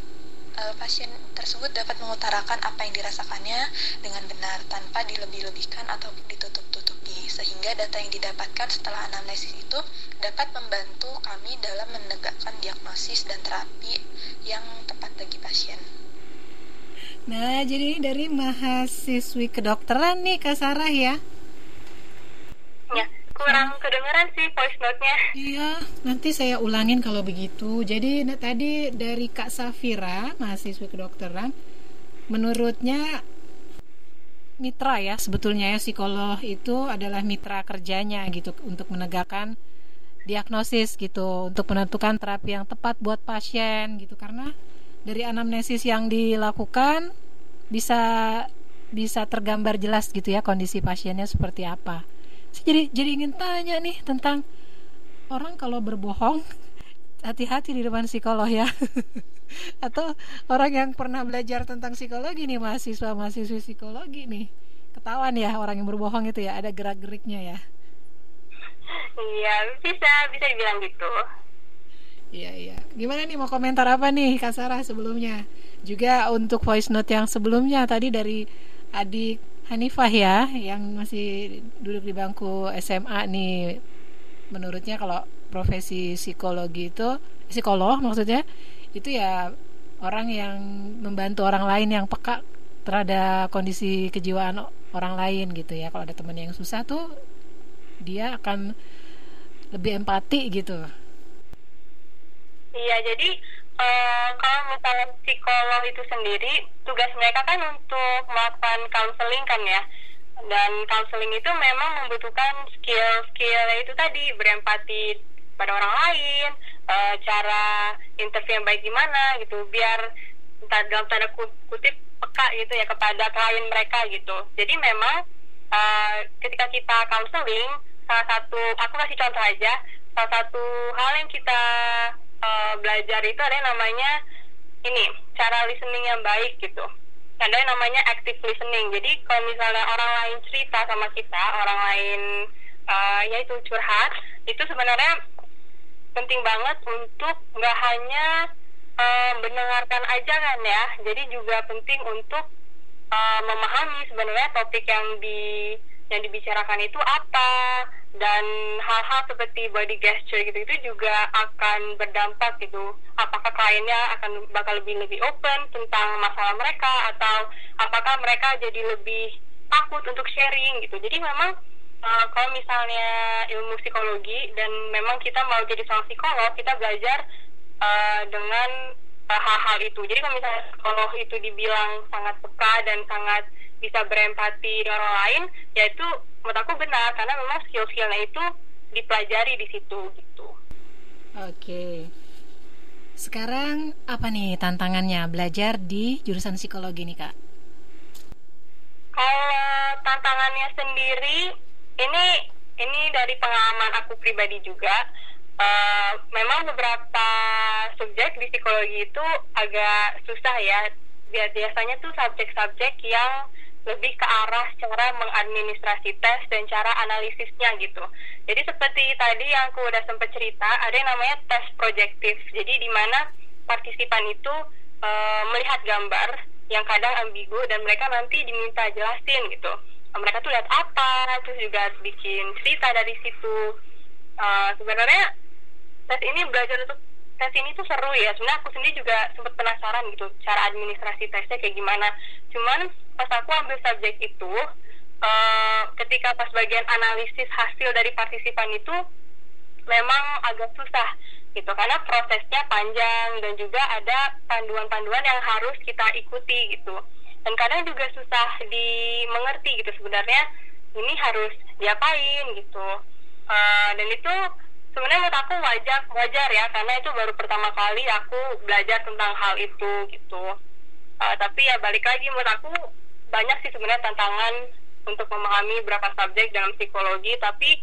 Speaker 2: eh, pasien tersebut dapat mengutarakan apa yang dirasakannya dengan benar tanpa dilebih-lebihkan ataupun ditutup-tutup sehingga data yang didapatkan setelah anamnesis itu dapat membantu kami dalam menegakkan diagnosis dan terapi yang tepat bagi pasien.
Speaker 4: Nah, jadi dari mahasiswi kedokteran nih Kak Sarah ya?
Speaker 6: Ya, kurang kedengeran sih voice note-nya.
Speaker 4: Iya, nanti saya ulangin kalau begitu. Jadi nah, tadi dari Kak Safira, mahasiswi kedokteran, menurutnya mitra ya sebetulnya ya psikolog itu adalah mitra kerjanya gitu untuk menegakkan diagnosis gitu untuk menentukan terapi yang tepat buat pasien gitu karena dari anamnesis yang dilakukan bisa bisa tergambar jelas gitu ya kondisi pasiennya seperti apa. Jadi jadi ingin tanya nih tentang orang kalau berbohong hati-hati di depan psikolog ya. atau orang yang pernah belajar tentang psikologi nih mahasiswa mahasiswa psikologi nih. Ketahuan ya orang yang berbohong itu ya ada gerak geriknya ya.
Speaker 6: Iya bisa bisa dibilang gitu.
Speaker 4: Iya iya. Gimana nih mau komentar apa nih kak Sarah sebelumnya? Juga untuk voice note yang sebelumnya tadi dari adik Hanifah ya yang masih duduk di bangku SMA nih. Menurutnya kalau profesi psikologi itu psikolog maksudnya itu ya orang yang membantu orang lain yang peka terhadap kondisi kejiwaan orang lain gitu ya. Kalau ada teman yang susah tuh dia akan lebih empati gitu.
Speaker 6: Iya jadi uh, kalau misalnya psikolog itu sendiri tugas mereka kan untuk melakukan counseling kan ya. Dan counseling itu memang membutuhkan skill-skill itu tadi berempati pada orang lain uh, cara interview yang baik gimana gitu biar dalam tanda kutip peka gitu ya kepada klien mereka gitu. Jadi memang uh, ketika kita counseling salah satu aku kasih contoh aja salah satu hal yang kita uh, belajar itu ada yang namanya ini cara listening yang baik gitu. Ada yang namanya active listening. Jadi kalau misalnya orang lain cerita sama kita orang lain uh, yaitu curhat itu sebenarnya penting banget untuk nggak hanya uh, mendengarkan aja kan ya. Jadi juga penting untuk uh, memahami sebenarnya topik yang di yang dibicarakan itu apa. Dan hal-hal seperti body gesture gitu itu juga akan berdampak gitu. Apakah kliennya akan bakal lebih lebih open tentang masalah mereka atau apakah mereka jadi lebih takut untuk sharing gitu. Jadi memang uh, kalau misalnya ilmu psikologi dan memang kita mau jadi seorang psikolog kita belajar uh, dengan uh, hal-hal itu. Jadi kalau misalnya psikolog itu dibilang sangat peka dan sangat bisa berempati dengan orang lain ya itu menurut aku benar karena memang skill-skillnya itu dipelajari di situ gitu.
Speaker 4: Oke. Sekarang apa nih tantangannya belajar di jurusan psikologi nih kak?
Speaker 6: Kalau tantangannya sendiri ini ini dari pengalaman aku pribadi juga uh, memang beberapa subjek di psikologi itu agak susah ya biasanya tuh subjek-subjek yang lebih ke arah cara mengadministrasi tes dan cara analisisnya gitu. Jadi seperti tadi yang aku udah sempat cerita, ada yang namanya tes projektif. Jadi di mana partisipan itu e, melihat gambar yang kadang ambigu dan mereka nanti diminta jelasin gitu mereka tuh lihat apa terus juga bikin cerita dari situ. Uh, sebenarnya tes ini belajar untuk tes ini tuh seru ya. Sebenarnya aku sendiri juga sempat penasaran gitu cara administrasi tesnya kayak gimana. Cuman pas aku ambil subjek itu uh, ketika pas bagian analisis hasil dari partisipan itu memang agak susah gitu. Karena prosesnya panjang dan juga ada panduan-panduan yang harus kita ikuti gitu dan kadang juga susah dimengerti gitu sebenarnya ini harus diapain gitu. Uh, dan itu sebenarnya menurut aku wajar wajar ya karena itu baru pertama kali aku belajar tentang hal itu gitu. Uh, tapi ya balik lagi menurut aku banyak sih sebenarnya tantangan untuk memahami berapa subjek dalam psikologi tapi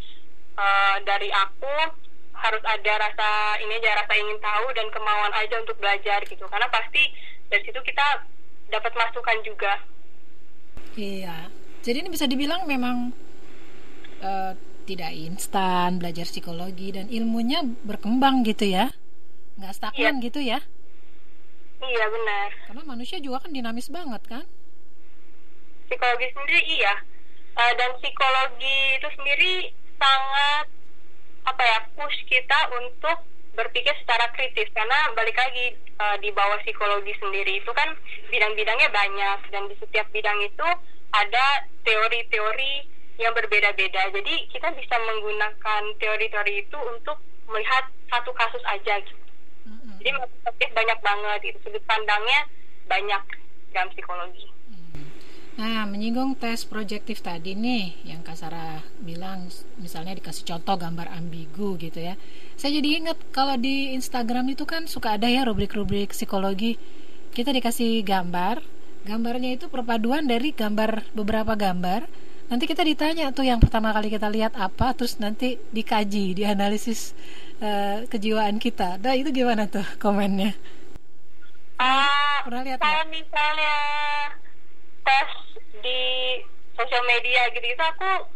Speaker 6: uh, dari aku harus ada rasa ini aja rasa ingin tahu dan kemauan aja untuk belajar gitu. Karena pasti dari situ kita dapat masukan juga.
Speaker 4: Iya. Jadi ini bisa dibilang memang uh, tidak instan belajar psikologi dan ilmunya berkembang gitu ya? Nggak stagnan iya. gitu ya?
Speaker 6: Iya benar.
Speaker 4: Karena manusia juga kan dinamis banget kan?
Speaker 6: Psikologi sendiri iya. Uh, dan psikologi itu sendiri sangat apa ya push kita untuk berpikir secara kritis. Karena balik lagi uh, di bawah psikologi sendiri itu kan bidang-bidangnya banyak. Dan di setiap bidang itu ada teori-teori yang berbeda-beda. Jadi kita bisa menggunakan teori-teori itu untuk melihat satu kasus aja gitu. Mm-hmm. jadi perspektif banyak banget itu sudut pandangnya banyak dalam psikologi
Speaker 4: Nah, menyinggung tes proyektif tadi nih, yang Kak Sarah bilang, misalnya dikasih contoh gambar ambigu gitu ya. Saya jadi ingat kalau di Instagram itu kan suka ada ya rubrik-rubrik psikologi. Kita dikasih gambar, gambarnya itu perpaduan dari gambar beberapa gambar. Nanti kita ditanya tuh yang pertama kali kita lihat apa, terus nanti dikaji, dianalisis uh, kejiwaan kita. Nah, itu gimana tuh komennya?
Speaker 6: Uh, Pernah lihat Kalau misalnya tes di sosial media gitu itu aku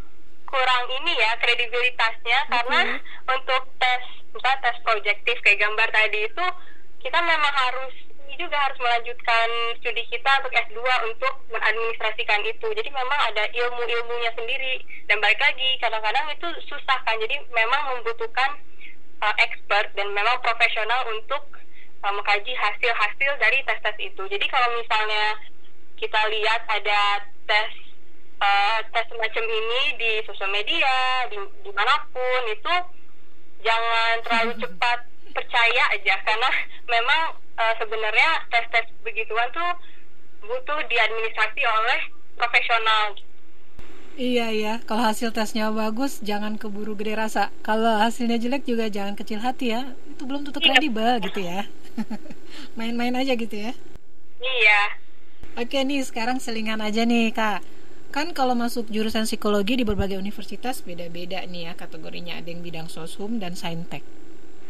Speaker 6: kurang ini ya kredibilitasnya. Mm-hmm. karena untuk tes misalnya tes proyektif kayak gambar tadi itu kita memang harus juga harus melanjutkan studi kita untuk S2 untuk mengadministrasikan itu. Jadi memang ada ilmu-ilmunya sendiri. Dan balik lagi kadang-kadang itu susah kan. Jadi memang membutuhkan uh, expert dan memang profesional untuk uh, mengkaji hasil-hasil dari tes-tes itu. Jadi kalau misalnya kita lihat ada tes uh, tes semacam ini di sosial media di di mana pun itu jangan terlalu cepat percaya aja karena memang uh, sebenarnya tes-tes begituan tuh butuh diadministrasi oleh profesional
Speaker 4: Iya iya, kalau hasil tesnya bagus jangan keburu gede rasa. Kalau hasilnya jelek juga jangan kecil hati ya. Itu belum tentu iya. kredibel gitu ya. Main-main aja gitu ya.
Speaker 6: Iya.
Speaker 4: Oke nih sekarang selingan aja nih kak Kan kalau masuk jurusan psikologi di berbagai universitas beda-beda nih ya kategorinya Ada yang bidang soshum dan saintek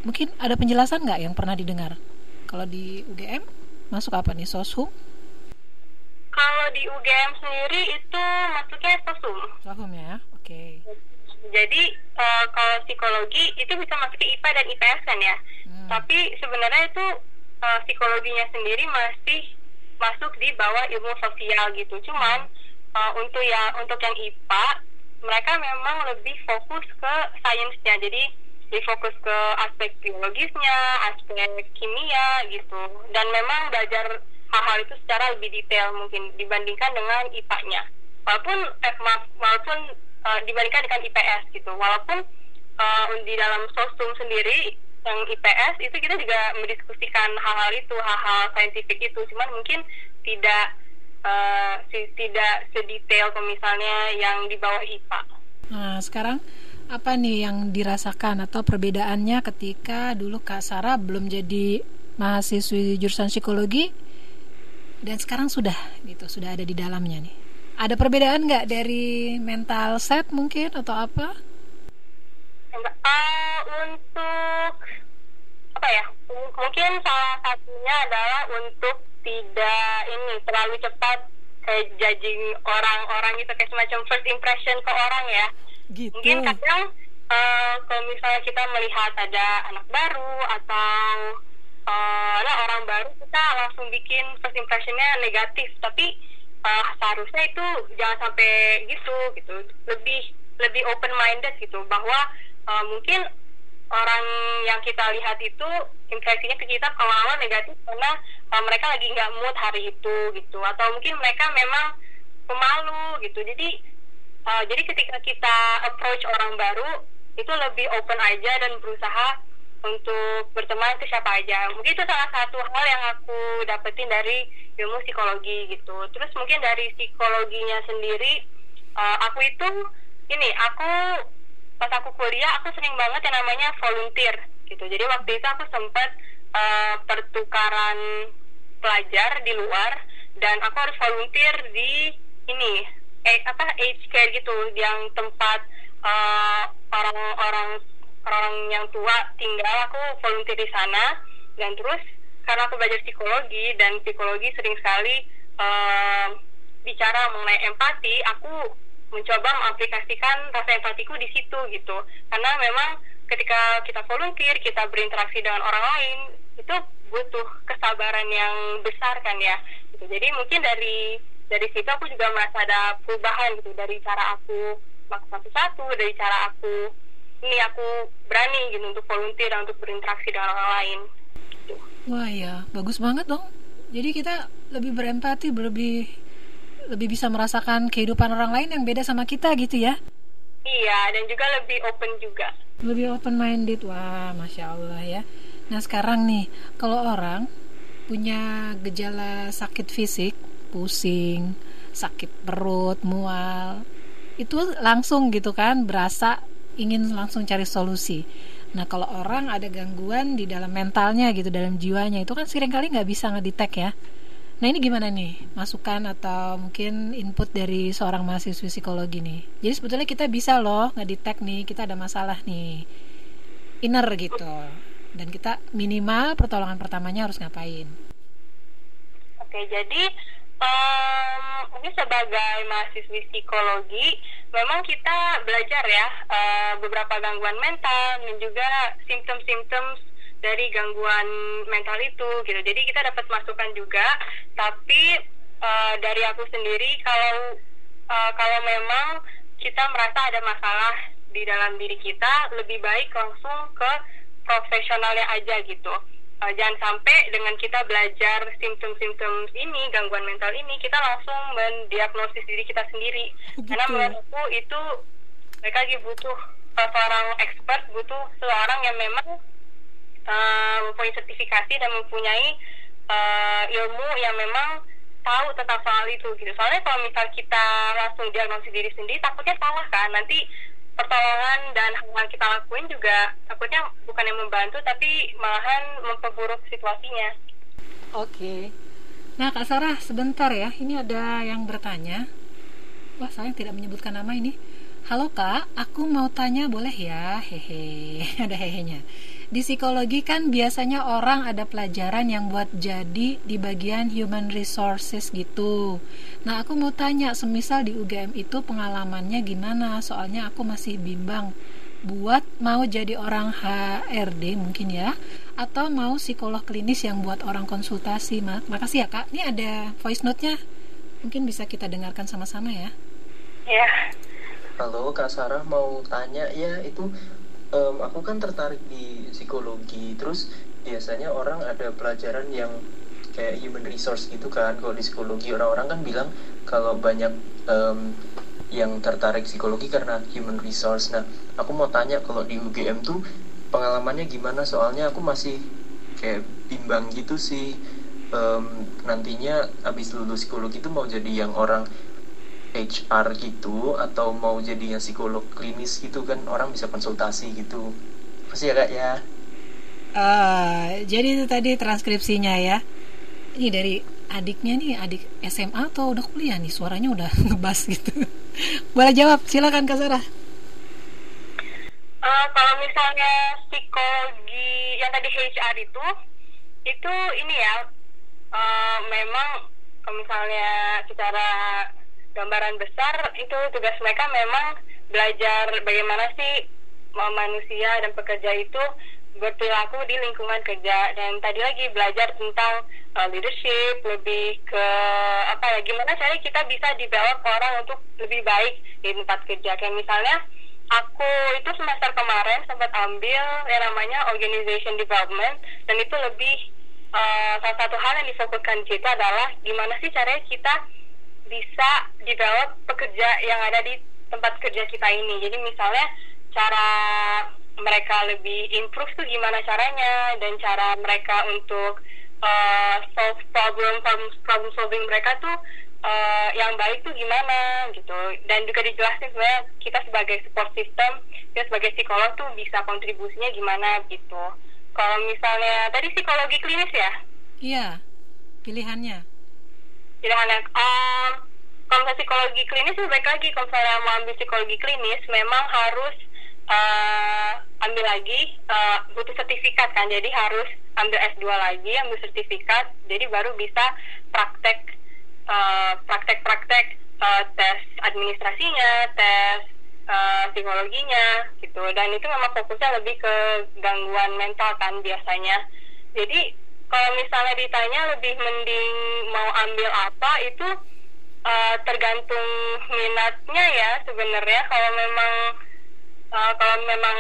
Speaker 4: Mungkin ada penjelasan nggak yang pernah didengar? Kalau di UGM masuk apa nih soshum?
Speaker 6: Kalau di UGM sendiri itu masuknya soshum
Speaker 4: Soshum ya, oke okay.
Speaker 6: Jadi uh, kalau psikologi itu bisa masuk ke IPA dan IPS kan ya hmm. Tapi sebenarnya itu uh, psikologinya sendiri masih masuk di bawah ilmu sosial gitu. Cuman uh, untuk ya untuk yang IPA mereka memang lebih fokus ke sainsnya. Jadi lebih fokus ke aspek biologisnya aspek kimia gitu. Dan memang belajar hal-hal itu secara lebih detail mungkin dibandingkan dengan IPA-nya walaupun eh, maaf, walaupun uh, dibandingkan dengan IPS gitu. Walaupun uh, di dalam sosum sendiri yang IPS itu kita juga mendiskusikan hal-hal itu hal-hal saintifik itu cuman mungkin tidak uh, tidak sedetail misalnya yang di bawah IPA.
Speaker 4: Nah sekarang apa nih yang dirasakan atau perbedaannya ketika dulu Kak Sarah belum jadi mahasiswi jurusan psikologi dan sekarang sudah gitu sudah ada di dalamnya nih. Ada perbedaan nggak dari mental set mungkin atau apa?
Speaker 6: Uh, untuk apa ya? Mungkin salah satunya adalah untuk tidak ini terlalu cepat kayak judging orang-orang gitu kayak semacam first impression ke orang ya. Gitu. Mungkin kadang uh, kalau misalnya kita melihat ada anak baru atau uh, ada orang baru kita langsung bikin first impressionnya negatif tapi uh, seharusnya itu jangan sampai gitu gitu lebih lebih open minded gitu bahwa uh, mungkin orang yang kita lihat itu impresinya ke kita kalau awal negatif karena uh, mereka lagi nggak mood hari itu gitu atau mungkin mereka memang pemalu gitu jadi uh, jadi ketika kita approach orang baru itu lebih open aja dan berusaha untuk berteman ke siapa aja. Mungkin itu salah satu hal yang aku dapetin dari ilmu psikologi gitu. Terus mungkin dari psikologinya sendiri, uh, aku itu ini aku pas aku kuliah aku sering banget yang namanya volunteer gitu. Jadi waktu itu aku sempat uh, pertukaran pelajar di luar dan aku harus volunteer di ini eh, apa age care gitu yang tempat uh, orang-orang orang yang tua tinggal aku volunteer di sana dan terus karena aku belajar psikologi dan psikologi sering sekali uh, bicara mengenai empati aku mencoba mengaplikasikan rasa empatiku di situ gitu karena memang ketika kita volunteer kita berinteraksi dengan orang lain itu butuh kesabaran yang besar kan ya gitu jadi mungkin dari dari situ aku juga merasa ada perubahan gitu dari cara aku melakukan satu-satu dari cara aku ini aku berani gitu untuk volunteer dan untuk berinteraksi dengan orang lain. Gitu.
Speaker 4: Wah ya, bagus banget dong. Jadi kita lebih berempati, lebih lebih bisa merasakan kehidupan orang lain yang beda sama kita gitu ya.
Speaker 6: Iya, dan juga lebih open juga.
Speaker 4: Lebih open minded, wah, masya Allah ya. Nah sekarang nih, kalau orang punya gejala sakit fisik, pusing, sakit perut, mual, itu langsung gitu kan berasa ingin langsung cari solusi. Nah kalau orang ada gangguan di dalam mentalnya gitu, dalam jiwanya itu kan sering kali nggak bisa ngedetek ya. Nah ini gimana nih masukan atau mungkin input dari seorang mahasiswa psikologi nih? Jadi sebetulnya kita bisa loh ngedetek nih kita ada masalah nih inner gitu dan kita minimal pertolongan pertamanya harus ngapain?
Speaker 6: Oke jadi um, mungkin sebagai mahasiswi psikologi memang kita belajar ya uh, beberapa gangguan mental dan juga simptom-simptom dari gangguan mental itu gitu. Jadi kita dapat masukan juga, tapi uh, dari aku sendiri kalau uh, kalau memang kita merasa ada masalah di dalam diri kita, lebih baik langsung ke profesionalnya aja gitu uh, jangan sampai dengan kita belajar simptom-simptom ini gangguan mental ini kita langsung mendiagnosis diri kita sendiri gitu. karena menurutku itu mereka lagi butuh uh, seorang expert butuh seorang yang memang uh, mempunyai sertifikasi dan mempunyai uh, ilmu yang memang tahu tentang soal itu gitu soalnya kalau misal kita langsung diagnosis diri sendiri takutnya salah kan nanti pertolongan dan hal yang kita lakuin juga takutnya bukan yang membantu tapi malahan memperburuk situasinya.
Speaker 4: Oke. Nah Kak Sarah sebentar ya, ini ada yang bertanya. Wah saya tidak menyebutkan nama ini. Halo Kak, aku mau tanya boleh ya? Hehe, ada hehenya. Di psikologi kan biasanya orang ada pelajaran yang buat jadi di bagian human resources gitu. Nah, aku mau tanya, semisal di UGM itu pengalamannya gimana? Soalnya aku masih bimbang buat mau jadi orang HRD mungkin ya atau mau psikolog klinis yang buat orang konsultasi. Makasih ya, Kak. Ini ada voice note-nya. Mungkin bisa kita dengarkan sama-sama ya.
Speaker 6: Ya.
Speaker 7: Halo Kak Sarah mau tanya ya itu um, aku kan tertarik di psikologi. Terus biasanya orang ada pelajaran yang kayak human resource gitu kan. Kalau di psikologi orang-orang kan bilang kalau banyak um, yang tertarik psikologi karena human resource. Nah aku mau tanya kalau di UGM tuh pengalamannya gimana? Soalnya aku masih kayak bimbang gitu sih. Um, nantinya abis lulus psikologi itu mau jadi yang orang HR gitu atau mau jadi yang psikolog klinis gitu kan orang bisa konsultasi gitu. Pasti ya kak ya?
Speaker 4: Uh, jadi itu tadi transkripsinya ya. Ini dari adiknya nih adik SMA atau udah kuliah nih? Suaranya udah ngebas gitu. Boleh jawab silakan kak Sarah.
Speaker 6: Uh, kalau misalnya psikologi yang tadi HR itu itu ini ya uh, memang kalau misalnya secara gambaran besar itu tugas mereka memang belajar bagaimana sih manusia dan pekerja itu berperilaku di lingkungan kerja. Dan tadi lagi belajar tentang uh, leadership lebih ke apa ya gimana cara kita bisa develop orang untuk lebih baik di tempat kerja. Kayak misalnya aku itu semester kemarin sempat ambil yang namanya organization development dan itu lebih uh, salah satu hal yang difokuskan kita adalah gimana sih caranya kita bisa develop pekerja yang ada di tempat kerja kita ini. Jadi misalnya cara mereka lebih improve tuh gimana caranya? Dan cara mereka untuk uh, solve problem problem solving mereka tuh uh, yang baik tuh gimana gitu. Dan juga dijelasin sebenarnya kita sebagai support system kita sebagai psikolog tuh bisa kontribusinya gimana gitu. Kalau misalnya tadi psikologi klinis ya?
Speaker 4: Iya pilihannya
Speaker 6: pilihannya um, kalau misalnya psikologi klinis baik lagi. Kalau misalnya mau ambil psikologi klinis memang harus uh, ambil lagi uh, butuh sertifikat kan. Jadi harus ambil S2 lagi ambil sertifikat. Jadi baru bisa praktek uh, praktek-praktek uh, tes administrasinya tes uh, psikologinya gitu. Dan itu memang fokusnya lebih ke gangguan mental kan biasanya. Jadi kalau misalnya ditanya lebih mending mau ambil apa itu uh, tergantung minatnya ya sebenarnya. Kalau memang uh, kalau memang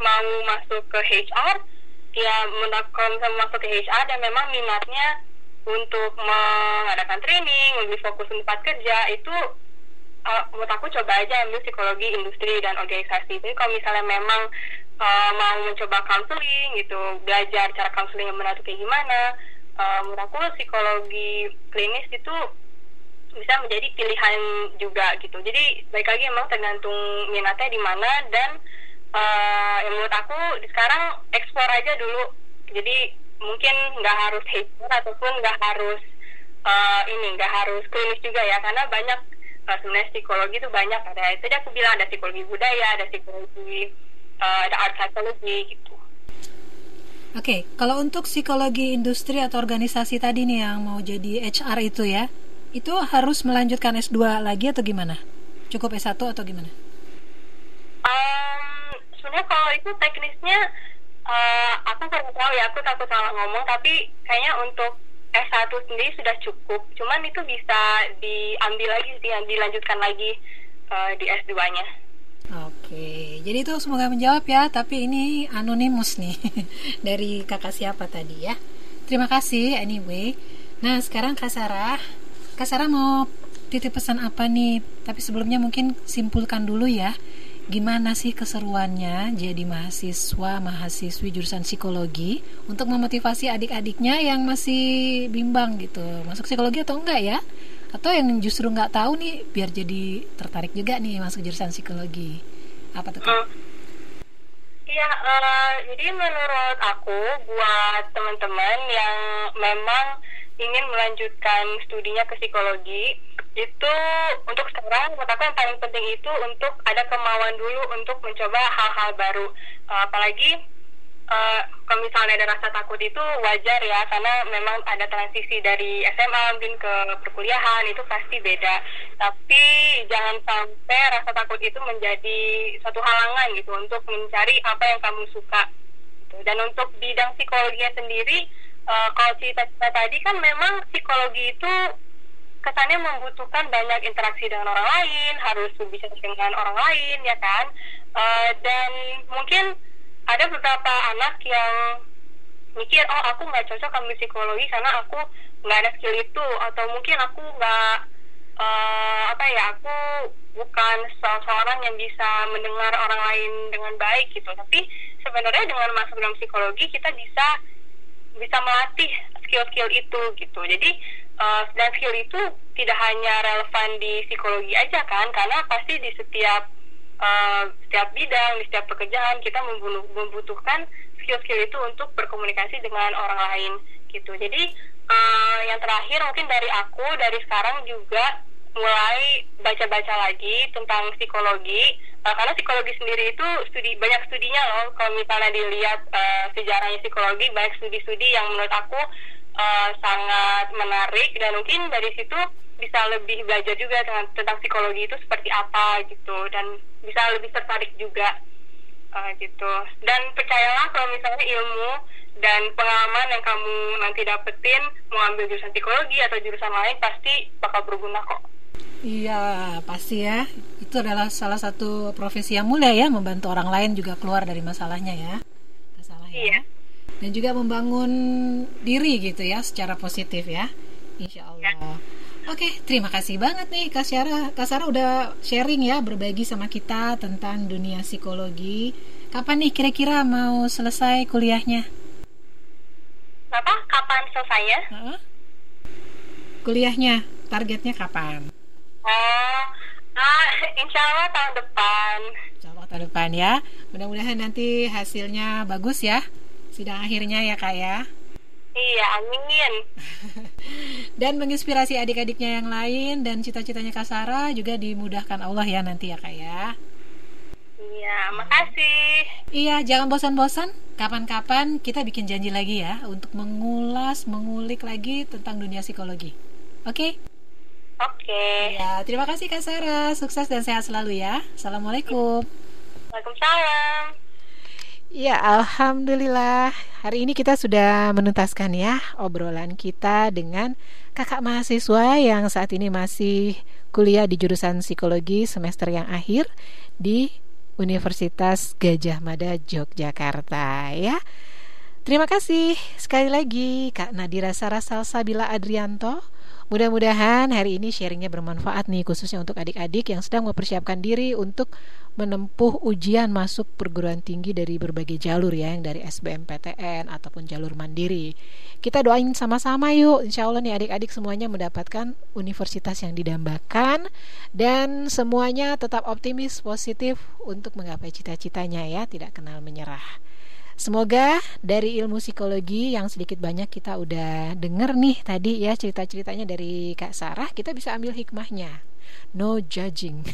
Speaker 6: mau masuk ke HR ya kalau misalnya masuk ke HR dan memang minatnya untuk mengadakan training lebih fokus tempat kerja itu uh, menurut aku coba aja ambil psikologi industri dan organisasi. Jadi kalau misalnya memang uh, mau mencoba counseling gitu belajar cara counseling yang benar kayak gimana. Uh, menurut aku psikologi klinis itu bisa menjadi pilihan juga gitu. Jadi baik lagi emang tergantung minatnya di mana dan uh, yang menurut aku sekarang ekspor aja dulu. Jadi mungkin nggak harus HR ataupun nggak harus uh, ini nggak harus klinis juga ya. Karena banyak uh, sebenarnya psikologi itu banyak. Ada itu aku bilang ada psikologi budaya ada psikologi uh, ada art psychology gitu
Speaker 4: Oke, okay, kalau untuk psikologi industri atau organisasi tadi nih yang mau jadi HR itu ya, itu harus melanjutkan S2 lagi atau gimana? Cukup S1 atau gimana?
Speaker 6: Um, sebenarnya kalau itu teknisnya uh, aku kurang tahu ya, aku takut salah ngomong, tapi kayaknya untuk S1 sendiri sudah cukup. Cuman itu bisa diambil lagi sih, dilanjutkan lagi uh, di S2-nya.
Speaker 4: Oke, jadi itu semoga menjawab ya. Tapi ini anonimus nih dari kakak siapa tadi ya. Terima kasih anyway. Nah sekarang Kak Sarah, Kak Sarah mau titip pesan apa nih? Tapi sebelumnya mungkin simpulkan dulu ya. Gimana sih keseruannya jadi mahasiswa, mahasiswi jurusan psikologi untuk memotivasi adik-adiknya yang masih bimbang gitu. Masuk psikologi atau enggak ya? Atau yang justru nggak tahu nih biar jadi tertarik juga nih masuk jurusan psikologi. Apa tuh?
Speaker 6: Iya, uh, jadi menurut aku buat teman-teman yang memang ingin melanjutkan studinya ke psikologi itu untuk sekarang menurut aku yang paling penting itu untuk ada kemauan dulu untuk mencoba hal-hal baru uh, apalagi uh, kalau misalnya ada rasa takut itu wajar ya karena memang ada transisi dari SMA mungkin ke perkuliahan itu pasti beda tapi jangan sampai rasa takut itu menjadi satu halangan gitu untuk mencari apa yang kamu suka gitu. dan untuk bidang psikologinya sendiri uh, kalau cerita-cerita tadi kan memang psikologi itu kesannya membutuhkan banyak interaksi dengan orang lain, harus berbicara dengan orang lain, ya kan? Uh, dan mungkin ada beberapa anak yang mikir, oh aku nggak cocok ambil psikologi karena aku nggak ada skill itu, atau mungkin aku nggak uh, apa ya, aku bukan seorang yang bisa mendengar orang lain dengan baik gitu. Tapi sebenarnya dengan masuk dalam psikologi kita bisa bisa melatih skill-skill itu gitu jadi uh, dan skill itu tidak hanya relevan di psikologi aja kan karena pasti di setiap uh, setiap bidang di setiap pekerjaan kita membutuhkan skill-skill itu untuk berkomunikasi dengan orang lain gitu. Jadi uh, yang terakhir mungkin dari aku dari sekarang juga mulai baca-baca lagi tentang psikologi. Uh, karena psikologi sendiri itu studi banyak studinya loh. Kalau misalnya dilihat uh, sejarahnya psikologi banyak studi-studi yang menurut aku uh, sangat menarik. Dan mungkin dari situ bisa lebih belajar juga dengan tentang psikologi itu seperti apa gitu dan bisa lebih tertarik juga uh, gitu dan percayalah kalau misalnya ilmu dan pengalaman yang kamu nanti dapetin mau ambil jurusan psikologi atau jurusan lain pasti bakal berguna kok
Speaker 4: Iya, pasti ya. Itu adalah salah satu profesi yang mulia ya, membantu orang lain juga keluar dari masalahnya ya. Masalah ya. Iya. Dan juga membangun diri gitu ya, secara positif ya. Insya Allah. Ya. Oke, terima kasih banget nih Kak Syara. Kak Syara udah sharing ya, berbagi sama kita tentang dunia psikologi. Kapan nih kira-kira mau selesai kuliahnya?
Speaker 6: Apa? Kapan selesainya?
Speaker 4: Heeh. Kuliahnya, targetnya kapan?
Speaker 6: Oh, ah, insya Allah tahun depan.
Speaker 4: Insya Allah tahun depan ya. Mudah-mudahan nanti hasilnya bagus ya. Sidang akhirnya ya kak ya.
Speaker 6: Iya, amin.
Speaker 4: dan menginspirasi adik-adiknya yang lain dan cita-citanya Kak Sarah juga dimudahkan Allah ya nanti ya kak ya.
Speaker 6: Iya, makasih.
Speaker 4: Iya, jangan bosan-bosan. Kapan-kapan kita bikin janji lagi ya untuk mengulas, mengulik lagi tentang dunia psikologi. Oke?
Speaker 6: Oke.
Speaker 4: Ya, terima kasih Kak Sarah. Sukses dan sehat selalu ya. Assalamualaikum.
Speaker 6: Waalaikumsalam.
Speaker 4: Ya, alhamdulillah. Hari ini kita sudah menuntaskan ya obrolan kita dengan kakak mahasiswa yang saat ini masih kuliah di jurusan psikologi semester yang akhir di Universitas Gajah Mada Yogyakarta ya. Terima kasih sekali lagi Kak Nadira Sarasal Sabila Adrianto Mudah-mudahan hari ini sharingnya bermanfaat nih khususnya untuk adik-adik yang sedang mempersiapkan diri untuk menempuh ujian masuk perguruan tinggi dari berbagai jalur ya yang dari SBMPTN ataupun jalur mandiri. Kita doain sama-sama yuk insya Allah nih adik-adik semuanya mendapatkan universitas yang didambakan dan semuanya tetap optimis positif untuk menggapai cita-citanya ya tidak kenal menyerah. Semoga dari ilmu psikologi yang sedikit banyak kita udah denger nih tadi ya cerita-ceritanya dari Kak Sarah, kita bisa ambil hikmahnya. No judging.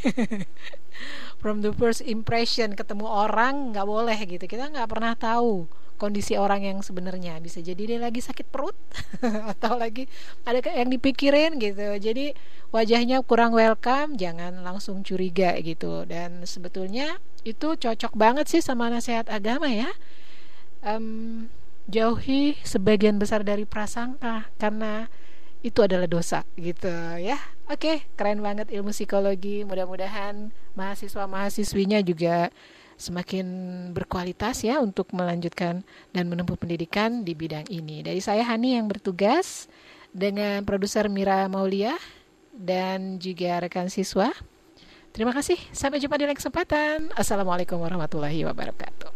Speaker 4: From the first impression ketemu orang nggak boleh gitu. Kita nggak pernah tahu kondisi orang yang sebenarnya bisa jadi dia lagi sakit perut atau lagi ada yang dipikirin gitu jadi wajahnya kurang welcome jangan langsung curiga gitu dan sebetulnya itu cocok banget sih sama nasihat agama ya um, jauhi sebagian besar dari prasangka karena itu adalah dosa gitu ya. Oke, keren banget ilmu psikologi. Mudah-mudahan mahasiswa-mahasiswinya juga semakin berkualitas ya untuk melanjutkan dan menempuh pendidikan di bidang ini. Dari saya Hani yang bertugas dengan produser Mira Maulia dan juga rekan siswa. Terima kasih. Sampai jumpa di lain kesempatan. Assalamualaikum warahmatullahi wabarakatuh.